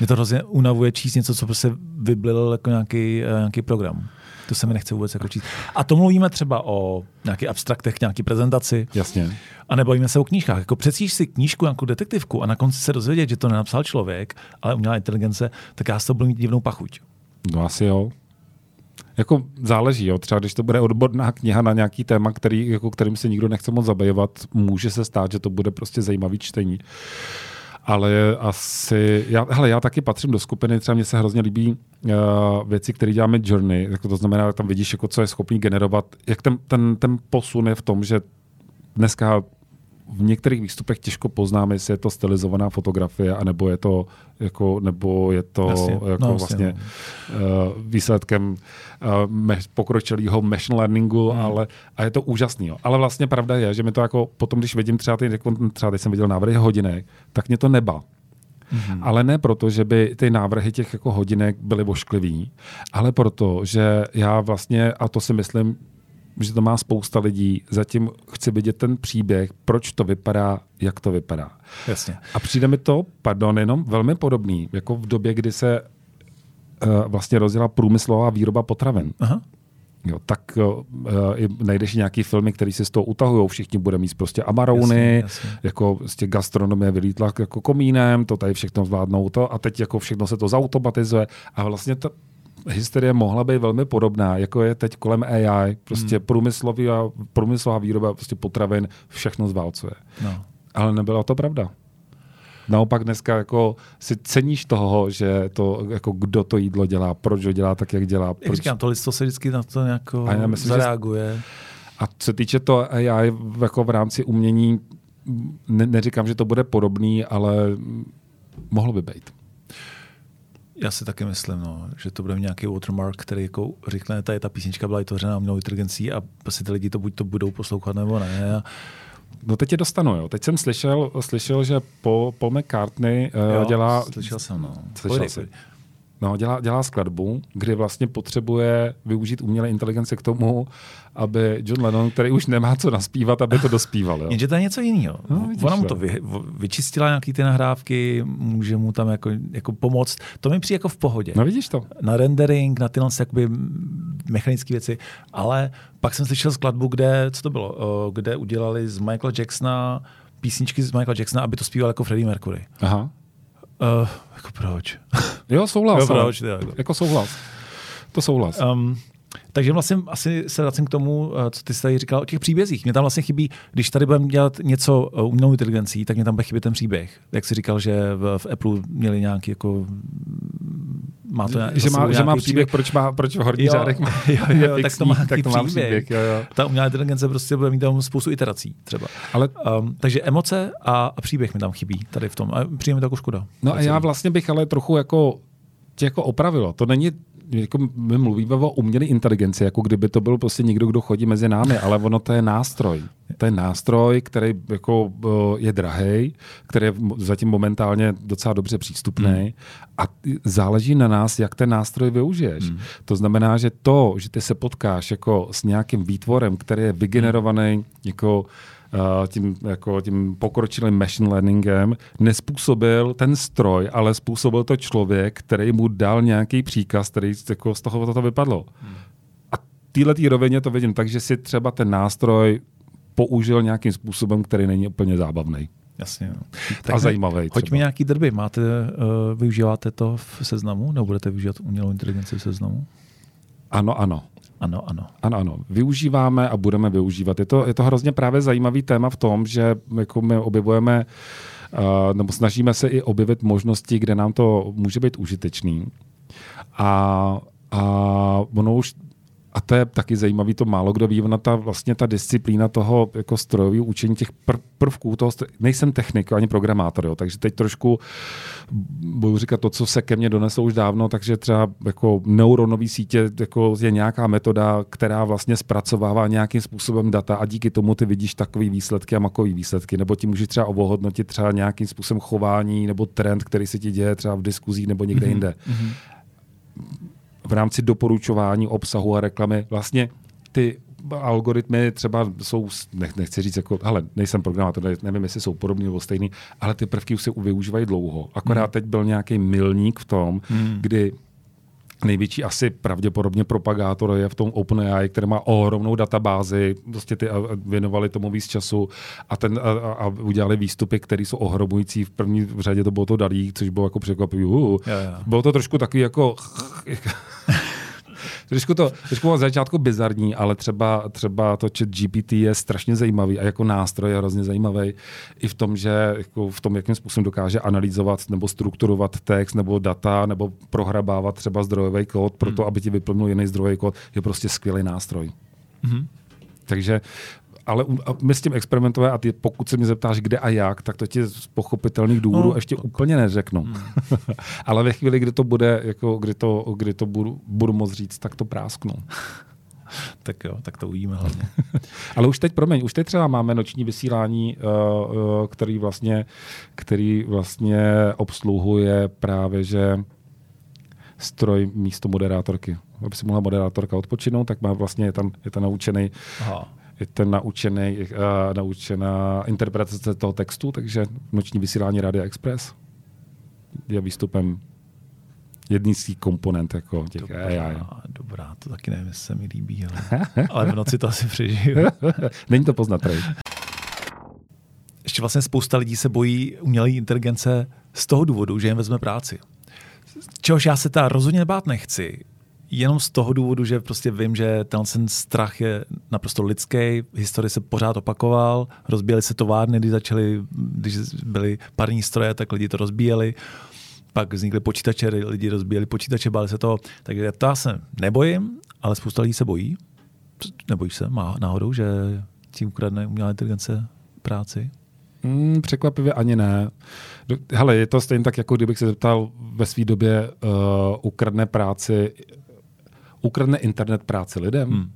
Mě to hrozně unavuje číst něco, co prostě vyblil jako nějaký, eh, nějaký program. To se mi nechce vůbec jako číst. A to mluvíme třeba o nějakých abstraktech, nějaký prezentaci, Jasně. a nebavíme se o knížkách. Jako přečíš si knížku, nějakou detektivku a na konci se dozvědět, že to nenapsal člověk, ale umělá inteligence, tak já z toho budu mít divnou pachuť. No asi jo. Jako záleží, jo. Třeba když to bude odborná kniha na nějaký téma, který, jako kterým se nikdo nechce moc zabývat, může se stát, že to bude prostě zajímavý čtení. Ale asi, já, hele, já taky patřím do skupiny, třeba mně se hrozně líbí uh, věci, které děláme Journey, jako to znamená, tam vidíš, jako, co je schopný generovat, jak ten, ten, ten posun je v tom, že dneska v některých výstupech těžko poznáme, jestli je to stylizovaná fotografie, anebo je to, jako, nebo je to Jasně. jako No, vlastně jasně, uh, výsledkem uh, me, pokročilého machine learningu, Hmm. ale, a je to úžasný. Jo. Ale vlastně pravda je, že mi to jako potom, když vidím třeba ty, třeba teď jsem viděl návrhy hodinek, tak mě to neba. Mhm. Ale ne proto, že by ty návrhy těch jako hodinek byly vošklivý, ale proto, že já vlastně, a to si myslím, že to má spousta lidí, zatím chci vidět ten příběh, proč to vypadá, jak to vypadá. Jasně. A přijde mi to, pardon, jenom velmi podobný, jako v době, kdy se uh, vlastně rozjela průmyslová výroba potravin. Aha. Jo, tak uh, najdeš nějaký filmy, které si z toho utahují. Všichni bude mít prostě amarouny, Jasně, jasně. jako prostě gastronomie vylítla jako komínem, to tady všechno zvládnou to a teď jako všechno se to zautomatizuje a vlastně ta hysterie mohla být velmi podobná, jako je teď kolem AI, prostě hmm. průmyslový a, průmyslová výroba prostě potravin všechno zválcuje. No. Ale nebyla to pravda. Naopak dneska jako si ceníš toho, že to, jako kdo to jídlo dělá, proč ho dělá tak, jak dělá. Jak Proč... říkám, to lidstvo se vždycky na to nějak A já myslím, že- zareaguje. A co se týče to AI v- jako v rámci umění, ne, neříkám, že to bude podobný, ale mohlo by být. Já si taky myslím, no, že to bude nějaký watermark, který jako řekne, tady ta písnička byla vytvořena umělou inteligencí a prostě ty lidi to buď to budou poslouchat nebo ne. A No teď je dostanu, jo. Teď jsem slyšel, slyšel že Paul, Paul McCartney uh, jo, dělá, Slyšel jsem, no. Slyšel pojdej. No, dělá, dělá skladbu, kdy vlastně potřebuje využít umělé inteligence k tomu, aby John Lennon, který už nemá co naspívat, aby to dospíval. Jo. Jenže to je něco jiného. No, Ona mu to. vy, vyčistila nějaký ty nahrávky, může mu tam jako, jako pomoct. To mi přijde jako v pohodě. No vidíš to? na rendering, na tyhle jakoby mechanické věci, ale pak jsem slyšel skladbu, kde, co to bylo, kde udělali z Michaela Jacksona písničky z Michaela Jacksona, aby to zpíval jako Freddie Mercury. Aha. Uh, jako proč? Jo, souhlas. Jo, ale- jako. Jako souhlas. To souhlas. Um, takže vlastně asi se vracím k tomu, eh, co ty jsi tady říkal o těch příbězích. Mě tam vlastně chybí, když tady budeme dělat něco eh, umělou inteligencí, tak mě tam bude chybět ten příběh. Jak jsi říkal, že v, v Apple měli nějaký jako má to nějak, že, má, že má příběh, proč, má, proč v horní Jo, řádek má, jo, jo, tak fixní, to má tak to má příběh. příběh. Jo, jo. Ta umělá inteligence prostě bude mít tam spoustu iterací třeba. Ale Um, takže emoce a, a příběh mi tam chybí tady v tom. A přijde mi to jako škoda. No a já vlastně bych ale trochu jako tě jako opravilo. To není jako my mluvíme o umělé inteligenci, jako kdyby to byl prostě někdo, kdo chodí mezi námi, ale ono to je nástroj. To je nástroj, který jako eh, je drahý, který je zatím momentálně docela dobře přístupný hmm. a záleží na nás, jak ten nástroj využiješ. Hmm. To znamená, že to, že ty se potkáš jako s nějakým výtvorem, který je vygenerovaný jako tím, jako tím pokročilým machine learningem nespůsobil ten stroj, ale způsobil to člověk, který mu dal nějaký příkaz, který jako z toho toto vypadlo. Hmm. A téhle tý rovině to vidím tak, že si třeba ten nástroj použil nějakým způsobem, který není úplně zábavný. Jasně. No. a zajímavý. Hoďme nějaký drby. Máte, uh, využíváte to v seznamu? Nebo budete využívat umělou inteligenci v seznamu? Ano, ano. Ano, ano. Ano, ano. Využíváme a budeme využívat. Je to, je to hrozně právě zajímavý téma v tom, že jako my objevujeme uh, nebo snažíme se i objevit možnosti, kde nám to může být užitečný. A, a ono už a to je taky zajímavý, to málo kdo ví, ona ta vlastně ta disciplína toho jako strojového učení těch pr- prvků, toho, nejsem technik ani programátor, jo, takže teď trošku budu říkat to, co se ke mně doneslo už dávno, takže třeba jako neuronové sítě jako je nějaká metoda, která vlastně zpracovává nějakým způsobem data a díky tomu ty vidíš takový výsledky a makový výsledky, nebo ti můžeš třeba ovohodnotit třeba nějakým způsobem chování nebo trend, který se ti děje třeba v diskuzích nebo někde mm-hmm. jinde. Mm-hmm v rámci doporučování obsahu a reklamy vlastně ty algoritmy třeba jsou, nech, nechci říct, jako, ale nejsem programátor, nevím, jestli jsou podobní nebo stejný, ale ty prvky už se využívají dlouho. Akorát hmm. teď byl nějaký milník v tom, hmm. kdy největší asi pravděpodobně propagátor je v tom OpenAI, který má ohromnou databázi, prostě ty věnovali tomu víc času a, ten, a, a udělali výstupy, které jsou ohromující. V první řadě to bylo to Dalí, což bylo jako překvapivý. Uh, bylo to trošku takový jako trošku to trošku na začátku bizarní, ale třeba, třeba to chat GPT je strašně zajímavý a jako nástroj je hrozně zajímavý i v tom, že jako v tom, jakým způsobem dokáže analyzovat nebo strukturovat text nebo data nebo prohrabávat třeba zdrojový kód pro to, hmm. aby ti vyplnil jiný zdrojový kód, je prostě skvělý nástroj. Hmm. Takže ale my s tím experimentujeme a ty, pokud se mě zeptáš, kde a jak, tak to ti z pochopitelných důvodů no, ještě to... úplně neřeknu. Hmm. ale ve chvíli, kdy to bude, jako, kdy to, kdy to budu, budu moc říct, tak to prásknu. tak jo, tak to uvidíme hlavně. ale už teď, promiň, už teď třeba máme noční vysílání, uh, uh, který vlastně, který vlastně obsluhuje právě, že stroj místo moderátorky. Aby si mohla moderátorka odpočinout, tak má vlastně, je tam, je tam naučený Aha je ten naučený, uh, naučená interpretace toho textu, takže noční vysílání Radia Express je výstupem jedný z těch komponent jako těch dobrá, AI. Dobrá, to taky nevím, jestli se mi líbí, ale, ale v noci to asi přežiju. Není to poznat, prej. Ještě vlastně spousta lidí se bojí umělé inteligence z toho důvodu, že jim vezme práci. Čehož já se ta rozhodně bát nechci jenom z toho důvodu, že prostě vím, že ten, ten strach je naprosto lidský, historie se pořád opakoval, rozbíjely se továrny, když začaly, když byly parní stroje, tak lidi to rozbíjeli, pak vznikly počítače, lidi rozbíjeli počítače, báli se toho, takže já se nebojím, ale spousta lidí se bojí. Nebojíš se má náhodou, že tím ukradne umělá inteligence práci? Hmm, překvapivě ani ne. Hele, je to stejně tak, jako kdybych se zeptal ve své době uh, ukradne práci ukradne internet práci lidem. Hmm.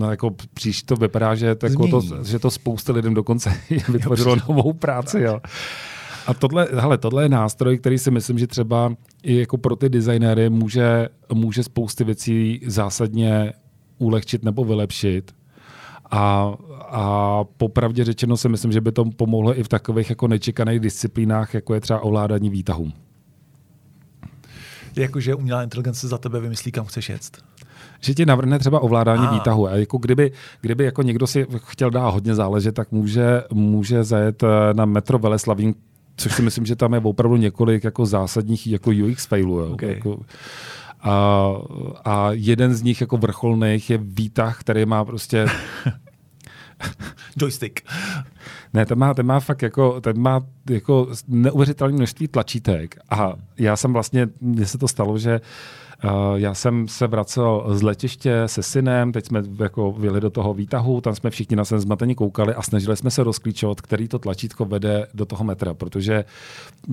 No jako příš to vypadá, že, to, jako to, že to spousta lidem dokonce vytvořilo novou práci. Jo. A tohle, hele, tohle je nástroj, který si myslím, že třeba i jako pro ty designéry může, může spousty věcí zásadně ulehčit nebo vylepšit. A, a popravdě řečeno si myslím, že by to pomohlo i v takových jako nečekaných disciplínách, jako je třeba ovládání výtahů. Jakože umělá inteligence za tebe vymyslí, kam chceš jet. Že ti navrhne třeba ovládání a. výtahu. A jako kdyby, kdyby jako někdo si chtěl dát hodně záležet, tak může, může zajet eh, na metro Veleslavín, což si myslím, že tam je opravdu několik jako zásadních jako UX failů. Jo. Okay. Jako, a, a jeden z nich jako vrcholných je výtah, který má prostě joystick. Ne, ten má, ten má fakt jako, ten má jako neuvěřitelné množství tlačítek. A já jsem vlastně, mně se to stalo, že Uh, já jsem se vracel z letiště se synem, teď jsme jako vyjeli do toho výtahu, tam jsme všichni na sem zmatení koukali a snažili jsme se rozklíčovat, který to tlačítko vede do toho metra, protože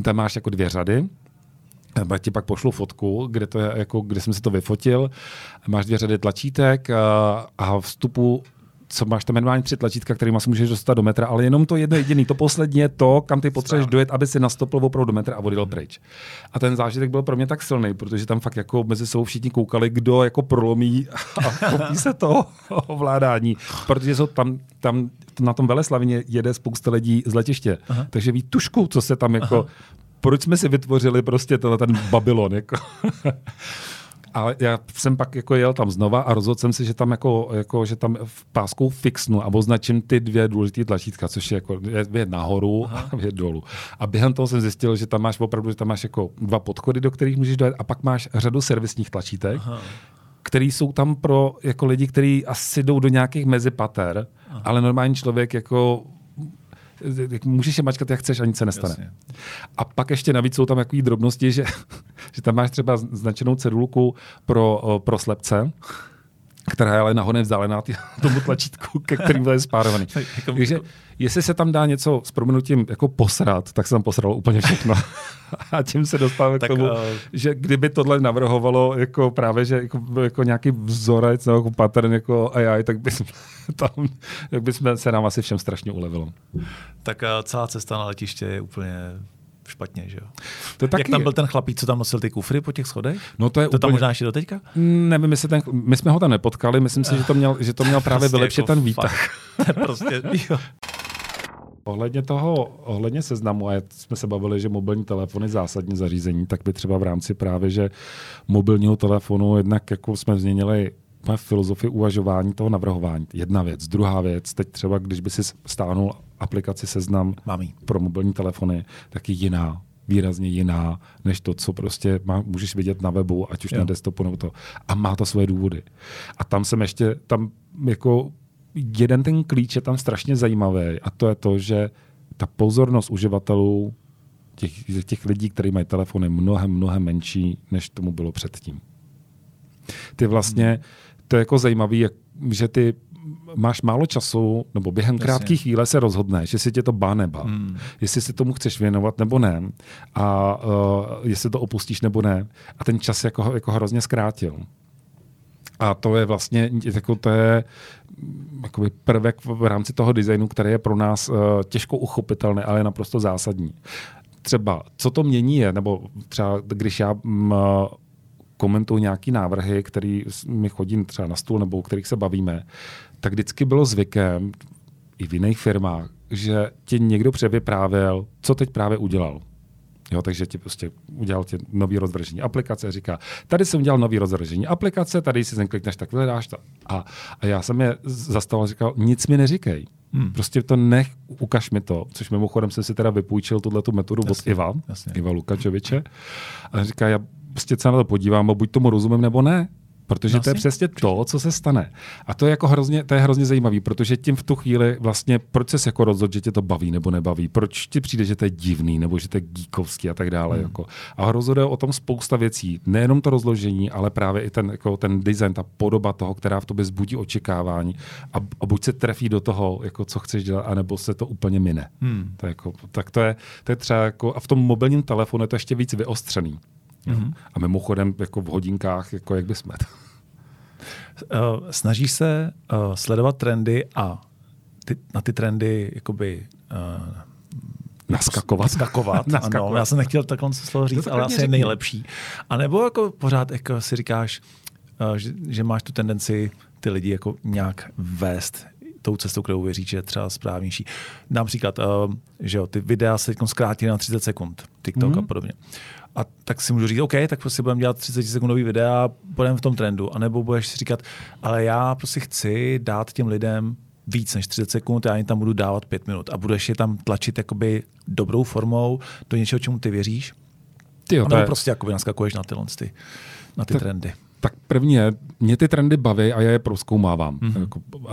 tam máš jako dvě řady, já ti pak pošlu fotku, kde, to je, jako, kde jsem si to vyfotil. Máš dvě řady tlačítek a, a vstupu co máš tam minimálně tři tlačítka, kterými se můžeš dostat do metra, ale jenom to jedno jediný, to poslední je to, kam ty potřebuješ dojet, aby si nastopil opravdu do metra a odjel pryč. A ten zážitek byl pro mě tak silný, protože tam fakt jako mezi sebou všichni koukali, kdo jako prolomí a chopí se to ovládání, protože jsou tam, tam na tom Veleslavině jede spousta lidí z letiště, Aha. takže ví tušku, co se tam jako, Aha. proč jsme si vytvořili prostě ten, ten Babylon. Jako. A já jsem pak jako jel tam znova a rozhodl jsem si, že tam, jako, jako, že tam v páskou fixnu a označím ty dvě důležité tlačítka, což je jako je nahoru Aha. a dvě dolů. A během toho jsem zjistil, že tam máš opravdu, že tam máš jako dva podchody, do kterých můžeš dojet a pak máš řadu servisních tlačítek. Aha který jsou tam pro jako lidi, kteří asi jdou do nějakých mezipater, Aha. ale normální člověk jako můžeš je mačkat, jak chceš, ani se nestane. Jasně. A pak ještě navíc jsou tam takové drobnosti, že, že tam máš třeba značenou cedulku pro, pro slepce, která je ale nahoře vzdálená tomu tlačítku, ke kterým je spárovaný. Jako- Takže jestli se tam dá něco s proměnutím jako posrat, tak se tam posralo úplně všechno. A tím se dostáváme k tomu, uh... že kdyby tohle navrhovalo jako právě, že jako, jako nějaký vzorec nebo jako pattern jako AI, tak bychom, tam, tak bychom se nám asi všem strašně ulevilo. Tak uh, celá cesta na letiště je úplně špatně, že jo? To taky... Jak tam byl ten chlapík, co tam nosil ty kufry po těch schodech? No to je to úplně... tam možná ještě do teďka? Nevím, jestli ten... my jsme ho tam nepotkali, myslím si, že to měl, že to měl právě prostě vylepšit jako ten výtah. prostě, jo. Ohledně toho, ohledně seznamu, a jsme se bavili, že mobilní telefon je zásadní zařízení, tak by třeba v rámci právě, že mobilního telefonu jednak jako jsme změnili filozofii uvažování toho navrhování. Jedna věc. Druhá věc, teď třeba, když by si stáhnul aplikaci Seznam Mami. pro mobilní telefony, tak je jiná výrazně jiná, než to, co prostě má, můžeš vidět na webu, ať už jo. na desktopu nebo to. A má to své důvody. A tam jsem ještě, tam jako jeden ten klíč je tam strašně zajímavý a to je to, že ta pozornost uživatelů, těch, těch lidí, kteří mají telefony, mnohem, mnohem menší, než tomu bylo předtím. Ty vlastně, hmm. To je jako zajímavé, že ty máš málo času, nebo během krátké chvíle se rozhodneš, jestli tě to bá neba, hmm. jestli si tomu chceš věnovat nebo ne, a uh, jestli to opustíš nebo ne. A ten čas jako, jako hrozně zkrátil. A to je vlastně, jako to je jakoby prvek v rámci toho designu, který je pro nás uh, těžko uchopitelný, ale je naprosto zásadní. Třeba, co to mění je, nebo třeba když já m, komentuju nějaký návrhy, který mi chodí třeba na stůl nebo o kterých se bavíme, tak vždycky bylo zvykem i v jiných firmách, že ti někdo převyprávěl, co teď právě udělal. Jo, takže ti prostě udělal ti nový rozvržení aplikace a říká, tady jsem udělal nový rozvržení aplikace, tady si ten klikneš, tak dáš to. A, a já jsem je zastavil a říkal, nic mi neříkej. Hmm. Prostě to nech, ukaž mi to, což mimochodem jsem si teda vypůjčil tuhle metodu jasně, od Iva, jasně. Iva Lukačoviče. A říká, já prostě se na to podívám a buď tomu rozumím nebo ne. Protože no to je přesně to, co se stane. A to je jako hrozně, to je hrozně zajímavý, protože tím v tu chvíli vlastně, proč se jako rozhodl, že tě to baví nebo nebaví, proč ti přijde, že to je divný nebo že to je geekovský a tak dále. Hmm. Jako. A rozhoduje o tom spousta věcí. Nejenom to rozložení, ale právě i ten, jako ten design, ta podoba toho, která v tobě zbudí očekávání. A, a buď se trefí do toho, jako co chceš dělat, anebo se to úplně mine. Hmm. To jako, tak to je, to je třeba jako, a v tom mobilním telefonu je to ještě víc vyostřený. Mm-hmm. A mimochodem jako v hodinkách, jako jak bys met. Uh, snažíš se uh, sledovat trendy a ty, na ty trendy jakoby uh, Naskakovat. Naskakovat, Naskakovat. Ano, já jsem nechtěl takhle slovo říct, ale asi je nejlepší. A nebo jako pořád jako si říkáš, uh, že, že máš tu tendenci ty lidi jako nějak vést tou cestou, kterou věří, že je třeba správnější. Dám příklad, uh, že jo, ty videa se teď zkrátily na 30 sekund, TikTok mm-hmm. a podobně. A tak si můžu říct, OK, tak prostě budeme dělat 30 sekundový videa, budeme v tom trendu. A nebo budeš si říkat, ale já prostě chci dát těm lidem víc než 30 sekund, já jim tam budu dávat 5 minut a budeš je tam tlačit jakoby dobrou formou do něčeho, čemu ty věříš. Ty jo, je... prostě jakoby naskakuješ na tyhle ty, na ty to, trendy. Tak první je, mě ty trendy baví a já je proskoumávám. Mm-hmm. Jako, uh,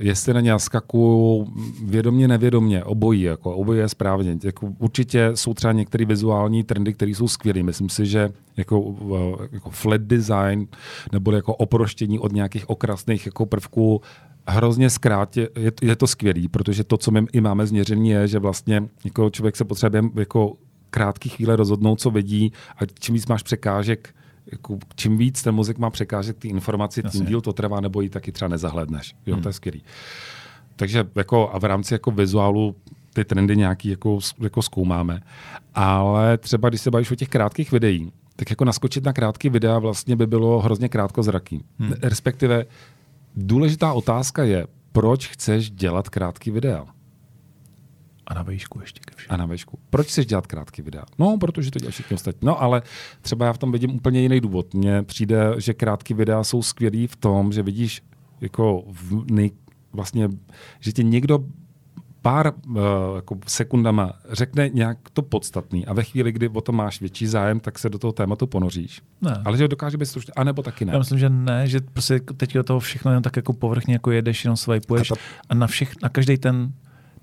jestli na ně skakuju vědomě, nevědomě, obojí, jako, obojí je správně. Jako, určitě jsou třeba některé vizuální trendy, které jsou skvělé. Myslím si, že jako, uh, jako flat design nebo jako oproštění od nějakých okrasných jako prvků hrozně zkrátě, je, je to skvělý, protože to, co my i máme změření, je, že vlastně jako člověk se potřebuje jako krátký chvíle rozhodnout, co vidí a čím víc máš překážek jako, čím víc ten mozek má překážek ty informaci, tím díl to trvá, nebo ji taky třeba nezahledneš. Jo, hmm. to je skvělý. Takže jako, a v rámci jako vizuálu ty trendy nějaký jako, jako zkoumáme. Ale třeba, když se bavíš o těch krátkých videí, tak jako naskočit na krátké videa vlastně by bylo hrozně krátkozraký. Hmm. Respektive důležitá otázka je, proč chceš dělat krátký videa? A na vejšku ještě. A na vejšku. Proč chceš dělat krátký videa? No, protože to dělají všichni ostatní. No, ale třeba já v tom vidím úplně jiný důvod. Mně přijde, že krátký videa jsou skvělý v tom, že vidíš jako v nej, vlastně, že tě někdo pár uh, jako sekundama řekne nějak to podstatný a ve chvíli, kdy o to máš větší zájem, tak se do toho tématu ponoříš. Ne. Ale že dokáže být slušný, anebo taky ne. Já myslím, že ne, že prostě teď do toho všechno jenom tak jako povrchně jako jedeš, jenom swipeuješ a, ta... a na, všech, na každý ten,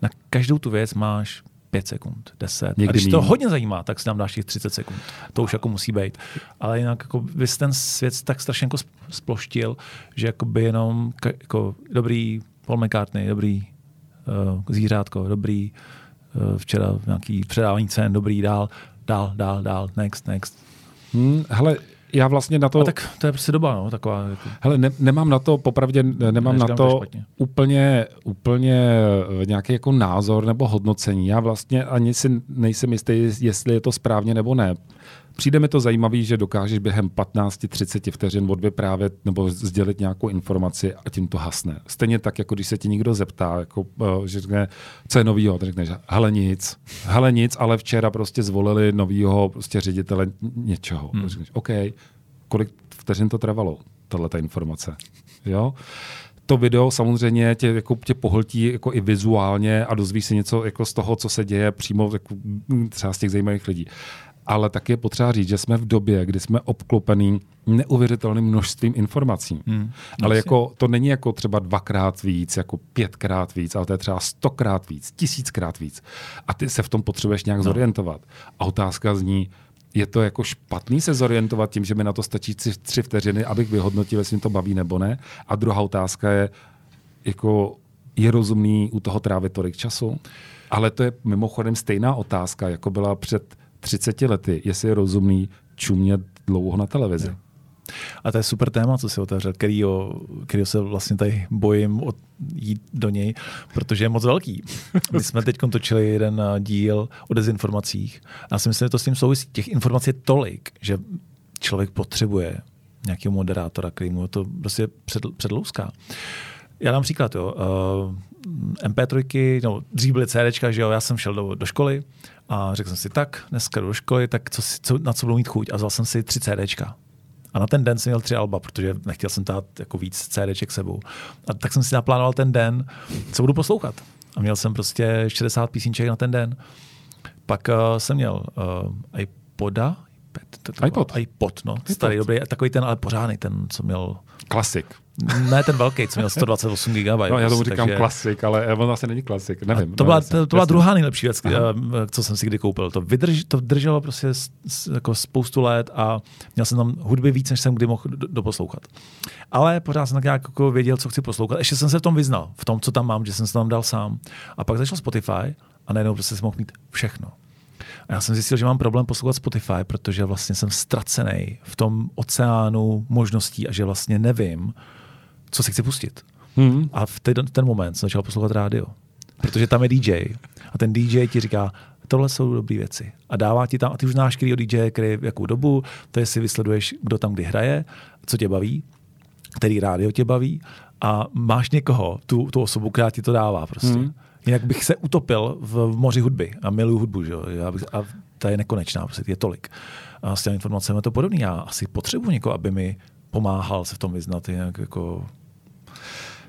na každou tu věc máš 5 sekund, 10. Někdy a když mín. to hodně zajímá, tak si tam dáš těch 30 sekund. To už jako musí být. Ale jinak jako bys ten svět tak strašně jako sploštil, že jako by jenom jako dobrý Paul McCartney, dobrý uh, zvířátko, dobrý uh, včera nějaký předávání cen, dobrý, dál, dál, dál, dál, next, next. Hmm, hele, já vlastně na to... A tak to je prostě doba, no, taková. Jako... Hele, ne, nemám na to, popravdě nemám na to, to úplně, úplně eh, nějaký jako názor nebo hodnocení. Já vlastně ani si nejsem jistý, jestli je to správně nebo ne. Přijde mi to zajímavé, že dokážeš během 15-30 vteřin odvyprávět nebo sdělit nějakou informaci a tím to hasne. Stejně tak, jako když se ti někdo zeptá, jako, eh, že řekne, co je novýho, tak řekneš, hele nic, hele nic, ale včera prostě zvolili novýho prostě ředitele něčeho. Hmm. Řekneš, OK, kolik vteřin to trvalo, tahle ta informace. Jo? to video samozřejmě tě, jako, tě pohltí jako i vizuálně a dozvíš si něco jako z toho, co se děje přímo jako, třeba z těch zajímavých lidí ale tak je potřeba říct, že jsme v době, kdy jsme obklopený neuvěřitelným množstvím informací. Hmm, ale jako, to není jako třeba dvakrát víc, jako pětkrát víc, ale to je třeba stokrát víc, tisíckrát víc. A ty se v tom potřebuješ nějak no. zorientovat. A otázka zní, je to jako špatný se zorientovat tím, že mi na to stačí tři, tři vteřiny, abych vyhodnotil, jestli mi to baví nebo ne. A druhá otázka je, jako je rozumný u toho trávit tolik času? Ale to je mimochodem stejná otázka, jako byla před 30 lety, jestli je rozumný čumět dlouho na televizi. A to je super téma, co si otevřel, kterýho, kterýho se vlastně tady bojím od, jít do něj, protože je moc velký. My jsme teď točili jeden eh, díl o dezinformacích a já si myslím, že to s tím souvisí. Těch informací je tolik, že člověk potřebuje nějakého moderátora, který mu to prostě před, předlouská. Já dám příklad, jo. Uh, eh, MP3, no, dřív byly CDčka, že jo, já jsem šel do, do školy a řekl jsem si, tak, dneska do školy, tak co, co, na co budu mít chuť? A vzal jsem si tři CDčka. A na ten den jsem měl tři alba, protože nechtěl jsem dát jako víc CDček sebou. A tak jsem si naplánoval ten den, co budu poslouchat. A měl jsem prostě 60 písniček na ten den. Pak uh, jsem měl uh, iPoda, iPod. iPod, no. iPod. Starý, dobrý, takový ten, ale pořádný, ten, co měl... Klasik. Ne ten velký, co měl 128 GB. No, já tomu říkám takže... klasik, ale on vlastně není klasik, nevím. to byla, to, to byla druhá nejlepší věc, Aha. Eh, co jsem si kdy koupil. To, vydrž, to drželo prostě jako spoustu let a měl jsem tam hudby víc, než jsem kdy mohl doposlouchat. Ale pořád jsem tak nějak jako věděl, co chci poslouchat. Ještě jsem se v tom vyznal, v tom, co tam mám, že jsem se tam dal sám. A pak začal Spotify a najednou prostě jsem mohl mít všechno. A já jsem zjistil, že mám problém poslouchat Spotify, protože vlastně jsem ztracený v tom oceánu možností a že vlastně nevím, co si chci pustit. Hmm. A v ten, ten moment jsem začal poslouchat rádio. Protože tam je DJ. A ten DJ ti říká, tohle jsou dobré věci. A dává ti tam, a ty už znáš který DJ, který v jakou dobu, to je si vysleduješ, kdo tam kdy hraje, co tě baví, který rádio tě baví a máš někoho, tu, tu osobu, která ti to dává prostě. Hmm. Jinak bych se utopil v, moři hudby a miluju hudbu, že? Já bych, a ta je nekonečná, prostě je tolik. A s těmi informacemi je to podobné. Já asi potřebuji někoho, aby mi pomáhal se v tom vyznat, jinak jako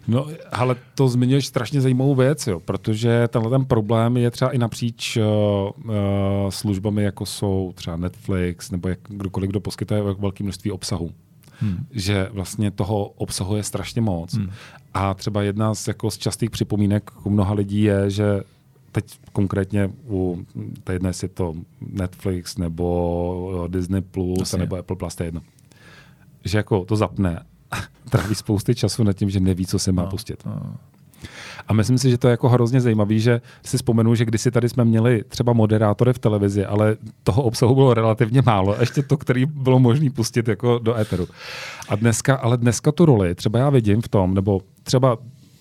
No, ale to zmiňuješ strašně zajímavou věc, jo, protože tenhle ten problém je třeba i napříč uh, uh, službami, jako jsou třeba Netflix nebo jak, kdokoliv, kdo poskytuje velké množství obsahu. Hmm. Že vlastně toho obsahu je strašně moc. Hmm. A třeba jedna z, jako z častých připomínek u mnoha lidí je, že teď konkrétně u, to jedno, jestli je to Netflix nebo Disney Plus Asi nebo Apple Plus, to je jedno. Že jako to zapne tráví spousty času nad tím, že neví, co se má no, pustit. No. A myslím si, že to je jako hrozně zajímavé, že si vzpomenu, že kdysi tady jsme měli třeba moderátory v televizi, ale toho obsahu bylo relativně málo, ještě to, který bylo možné pustit jako do éteru. A dneska, ale dneska tu roli třeba já vidím v tom, nebo třeba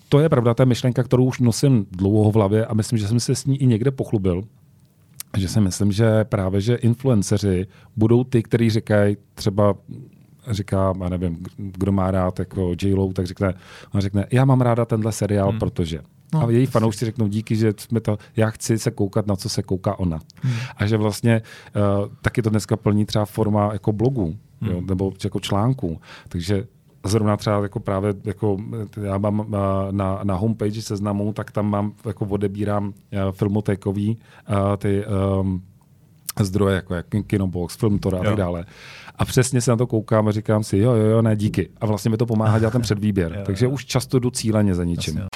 to je pravda, ta myšlenka, kterou už nosím dlouho v hlavě a myslím, že jsem se s ní i někde pochlubil, že si myslím, že právě, že influenceři budou ty, kteří říkají třeba říká, já nevím, kdo má rád jako j tak řekne, on řekne, já mám ráda tenhle seriál, hmm. protože. No, a její fanoušci řeknou díky, že jsme to, já chci se koukat, na co se kouká ona. Hmm. A že vlastně uh, taky to dneska plní třeba forma jako blogů, hmm. jo, nebo jako článků. Takže zrovna třeba jako právě, jako já mám na, na homepage seznamu, tak tam mám, jako odebírám filmotékový ty um, zdroje, jako jak Kinobox, Filmtor a tak dále. A přesně se na to koukám a říkám si, jo, jo, jo, ne, díky. A vlastně mi to pomáhá dělat ten předvýběr. jo, Takže jo. už často jdu cíleně za ničím. Jasně.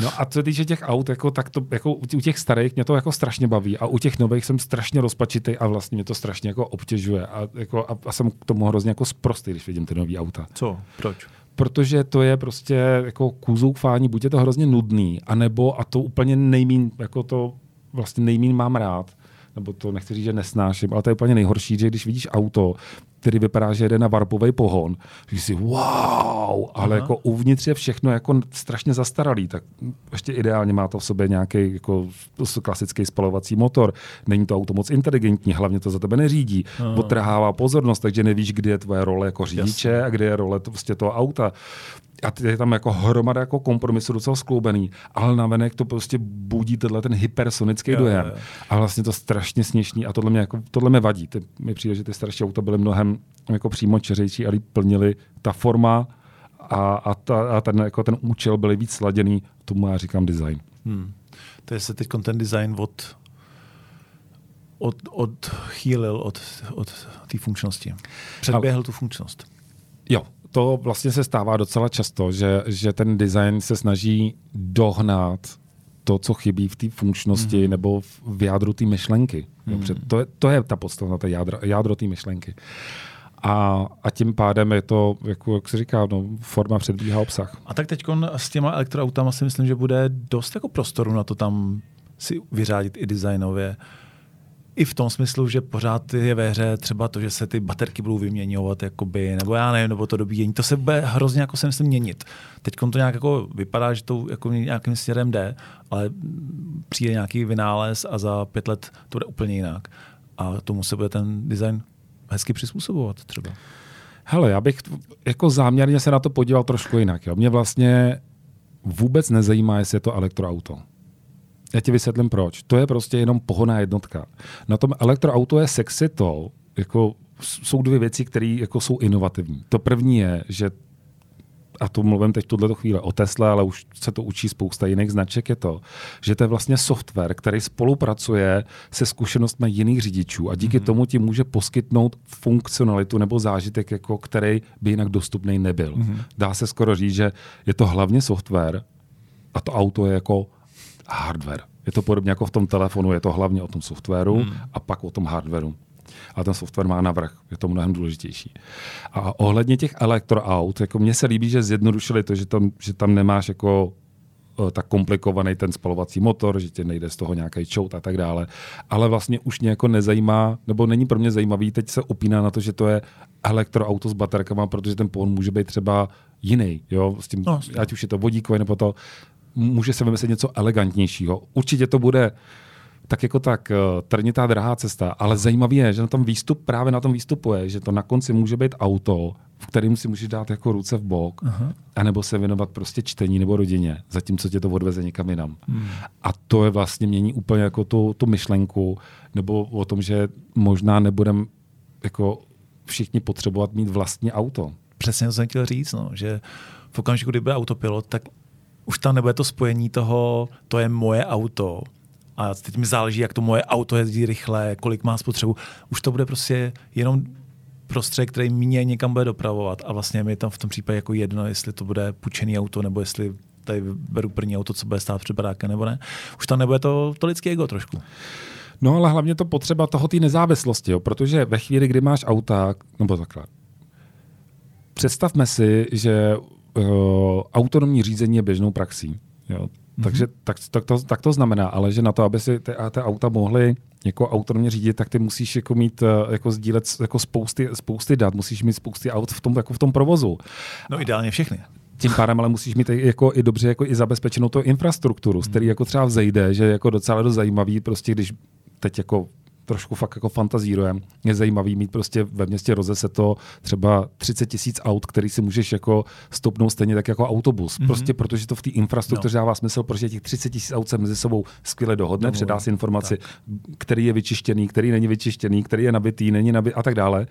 No a co týče těch aut, jako, tak to, jako u těch starých mě to jako strašně baví a u těch nových jsem strašně rozpačitý a vlastně mě to strašně jako obtěžuje a, jako, a, a jsem k tomu hrozně jako sprostý, když vidím ty nové auta. Co? Proč? protože to je prostě jako kůzoufání, buď je to hrozně nudný, anebo a to úplně nejmín, jako to vlastně nejmín mám rád, nebo to nechci říct, že nesnáším, ale to je úplně nejhorší, že když vidíš auto, který vypadá, že jede na varpový pohon, že si wow, ale Aha. jako uvnitř je všechno jako strašně zastaralý, tak ještě ideálně má to v sobě nějaký jako klasický spalovací motor. Není to auto moc inteligentní, hlavně to za tebe neřídí. Aha. Potrhává pozornost, takže nevíš, kdy je tvoje role jako řidiče Jasně. a kdy je role to, vlastně toho auta a je tam jako hromada jako kompromisu docela skloubený, ale navenek to prostě budí tenhle ten hypersonický jo, dojem. Jo. A vlastně to strašně směšný a tohle mě, jako, tohle mě vadí. Ty, mi přijde, že ty starší auta byly mnohem jako přímo čeřejší a plnili ta forma a, a, ta, a ten, jako ten účel byly víc sladěný, tomu já říkám design. Hmm. To je se teď ten design od, od, odchýlil od, od té funkčnosti. Předběhl tu funkčnost. Jo, to vlastně se stává docela často, že, že ten design se snaží dohnat to, co chybí v té funkčnosti mm. nebo v jádru té myšlenky. Mm. Dobře, to, je, to je ta podstata, ta jádro, jádro té myšlenky. A, a tím pádem je to, jako, jak se říká, no, forma předbíhá obsah. A tak teď s těma elektroautama si myslím, že bude dost jako prostoru na to tam si vyřádit i designově i v tom smyslu, že pořád je ve hře třeba to, že se ty baterky budou vyměňovat, jakoby, nebo já nevím, nebo to dobíjení. To se bude hrozně jako se myslím měnit. Teď to nějak jako vypadá, že to jako nějakým směrem jde, ale přijde nějaký vynález a za pět let to bude úplně jinak. A tomu se bude ten design hezky přizpůsobovat třeba. Hele, já bych jako záměrně se na to podíval trošku jinak. Jo. Mě vlastně vůbec nezajímá, jestli je to elektroauto. Já ti vysvětlím proč. To je prostě jenom pohoná jednotka. Na tom elektroauto je sexy to, jako jsou dvě věci, které jako jsou inovativní. To první je, že a to mluvím teď tuhle chvíli o Tesla, ale už se to učí spousta jiných značek, je to, že to je vlastně software, který spolupracuje se zkušenostmi jiných řidičů a díky mm-hmm. tomu ti může poskytnout funkcionalitu nebo zážitek, jako který by jinak dostupný nebyl. Mm-hmm. Dá se skoro říct, že je to hlavně software a to auto je jako hardware. Je to podobně jako v tom telefonu, je to hlavně o tom softwaru hmm. a pak o tom hardwareu. A ten software má navrh, je to mnohem důležitější. A ohledně těch elektroaut, jako mně se líbí, že zjednodušili to, že tam, že tam nemáš jako eh, tak komplikovaný ten spalovací motor, že tě nejde z toho nějaký čout a tak dále. Ale vlastně už mě jako nezajímá, nebo není pro mě zajímavý, teď se upíná na to, že to je elektroauto s baterkama, protože ten pohon může být třeba jiný, jo, s tím, no, ať už je to vodíkový nebo to, může se vymyslet něco elegantnějšího. Určitě to bude tak jako tak eh, trnitá drahá cesta, ale zajímavé je, že na tom výstup, právě na tom výstupu je, že to na konci může být auto, v kterém si můžeš dát jako ruce v bok, uh-huh. anebo se věnovat prostě čtení nebo rodině, zatímco tě to odveze někam jinam. Hmm. A to je vlastně mění úplně jako tu, tu myšlenku, nebo o tom, že možná nebudeme jako všichni potřebovat mít vlastní auto. Přesně to jsem chtěl říct, no, že v okamžiku, kdy bude autopilot, tak už tam nebude to spojení toho, to je moje auto, a teď mi záleží, jak to moje auto jezdí rychle, kolik má spotřebu. Už to bude prostě jenom prostředek, který mě někam bude dopravovat a vlastně mi tam v tom případě jako jedno, jestli to bude půjčený auto, nebo jestli tady beru první auto, co bude stát před barákem, nebo ne. Už tam nebude to, to lidské ego trošku. No ale hlavně to potřeba toho té nezávislosti, jo, protože ve chvíli, kdy máš auta, nebo takhle, představme si, že autonomní řízení je běžnou praxí. Jo. Mm-hmm. Takže tak, tak, to, tak to znamená, ale že na to, aby si ty, ty auta mohly jako autonomně řídit, tak ty musíš jako mít, uh, jako sdílet jako spousty, spousty dat, musíš mít spousty aut v tom, jako v tom provozu. No ideálně všechny. Tím pádem ale musíš mít jako i dobře jako i zabezpečenou tu infrastrukturu, z který mhm. jako třeba vzejde, že je jako docela dost zajímavý, prostě když teď jako trošku fakt jako fantazírujem. Je zajímavý mít prostě ve městě Roze to třeba 30 tisíc aut, který si můžeš jako stopnout stejně tak jako autobus. Mm-hmm. Prostě protože to v té infrastruktuře no. dává smysl, protože těch 30 tisíc aut se mezi sebou skvěle dohodne, no, předá si informaci, tak. který je vyčištěný, který není vyčištěný, který je nabitý, není nabitý a tak dále.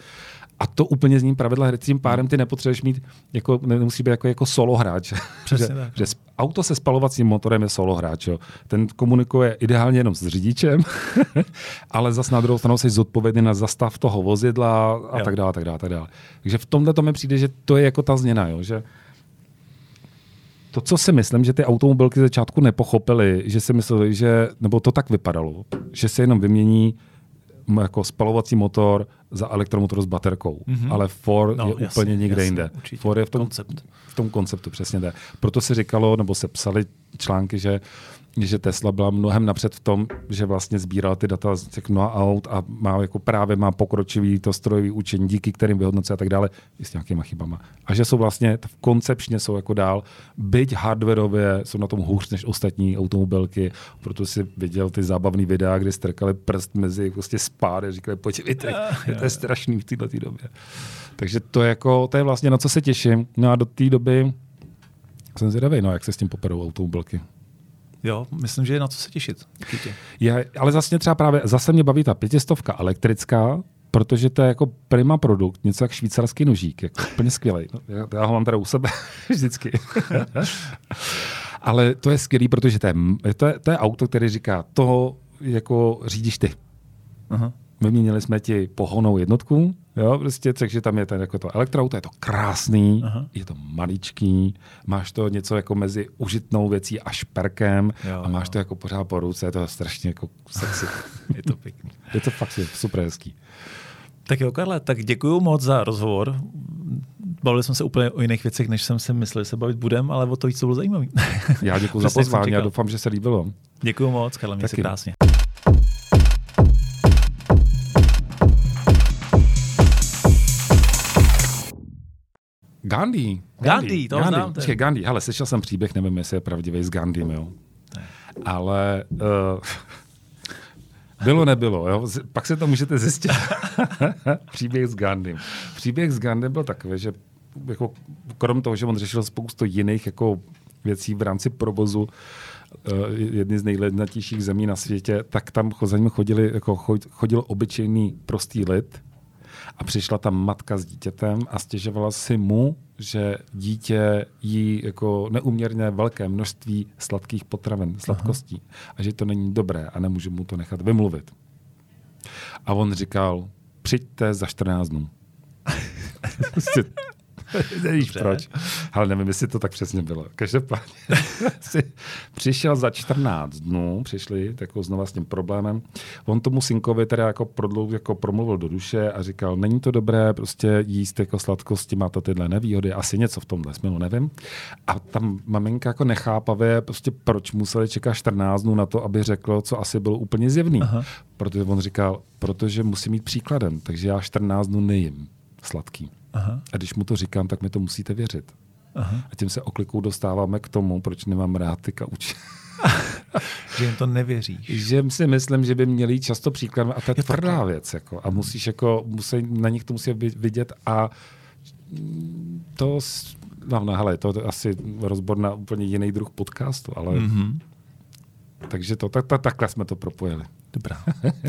A to úplně zní pravidla hry. Tím pádem ty nepotřebuješ mít, jako, nemusí být jako, jako solo hráč. Přesně že, tak. že auto se spalovacím motorem je solo hráč. Jo. Ten komunikuje ideálně jenom s řidičem, ale zas na druhou stranu jsi zodpovědný na zastav toho vozidla a Jo. tak dále, tak dále, tak dále. Takže v tomhle to mi přijde, že to je jako ta změna, jo, že to, co si myslím, že ty automobilky začátku nepochopily, že si mysleli, že, nebo to tak vypadalo, že se jenom vymění jako spalovací motor za elektromotor s baterkou. Mm-hmm. Ale Ford No, je jasně, úplně někde jinde. určitě. Ford je v tom, Koncept. v tom konceptu, přesně tak. Proto se říkalo, nebo se psali články, že že Tesla byla mnohem napřed v tom, že vlastně sbírala ty data z těch mnoha aut a má jako právě má pokročilý to strojový učení, díky kterým vyhodnocuje a tak dále, i s nějakýma chybama. A že jsou vlastně koncepčně jsou jako dál, byť hardwareově jsou na tom hůř než ostatní automobilky, proto si viděl ty zábavné videa, kdy strkali prst mezi prostě spády a říkali, podívejte, to je strašný v této době. Takže to je, jako, to je vlastně na co se těším. No a do té doby jsem zvědavý, no, jak se s tím poperou automobilky. Jo, myslím, že je na co se těšit. Určitě. Je, ale zase třeba právě, zase mě baví ta pětistovka elektrická, protože to je jako prima produkt, něco jak švýcarský nožík, jako úplně skvělý. No, já, já ho mám teda u sebe vždycky. ale to je skvělý, protože to je, to je, to je auto, který říká, to jako řídíš ty. Aha. Vyměnili jsme ti pohonou jednotku, jo, prostě, takže tam je ten, jako to elektroauto, je to krásný, Aha. je to maličký, máš to něco jako mezi užitnou věcí a šperkem Jo, a máš jo. to jako pořád po ruce, je to strašně jako sexy. Je to pěkný. je to fakt super hezký. Tak jo, Karle, tak děkuji moc za rozhovor. Bavili jsme se úplně o jiných věcech, než jsem si myslel, že se bavit budem, ale o to víc to bylo zajímavý. Já děkuji za pozvání a doufám, že se líbilo. děkuji moc, Karle, měj se krásně. Gandhi. Gandhi, toho znám, ten. Počkej, Gandhi. Hele, slyšel jsem příběh, nevím, jestli je pravdivý s Gandhim, jo. Ale uh, bylo, nebylo, jo. Pak se to můžete zjistit. příběh s Gandhim. Příběh s Gandhim byl takový, že jako, krom toho, že on řešil spoustu jiných jako věcí v rámci provozu uh, jedny z nejlednatějších zemí na světě, tak tam za ním chodili, jako chod- chodil obyčejný prostý lid, a přišla tam matka s dítětem a stěžovala si mu, že dítě jí jako neuměrně velké množství sladkých potravin, sladkostí a že to není dobré a nemůže mu to nechat vymluvit. A on říkal, přijďte za 14 dnů. Nevíš Dobře. proč. Ale nevím, jestli to tak přesně bylo. Každopádně si přišel za 14 dnů, přišli jako znova s tím problémem. On tomu synkovi teda jako, prodlou, jako promluvil do duše a říkal, není to dobré prostě jíst jako sladkosti, má to tyhle nevýhody, asi něco v tomhle směru, nevím. A tam maminka jako nechápavě, prostě proč museli čekat 14 dnů na to, aby řekl, co asi bylo úplně zjevný. Aha. Protože on říkal, protože musí mít příkladem, takže já 14 dnů nejím sladký. Aha, A když mu to říkám, tak mi to musíte věřit. aha. A tím se oklikou dostáváme k tomu, proč nemám rád ty kauče. Že jim to nevěříš. že si myslím, že by měli často příklad a to je Je tvrdá takhle. věc. Jako, a musíš jako, musí, na nich to musí vi- vidět a mm, to, no, no, hele, to je asi rozbor na úplně jiný druh podcastu, ale Mhm. takže to, tak, tak, takhle jsme to propojili. Dobrá.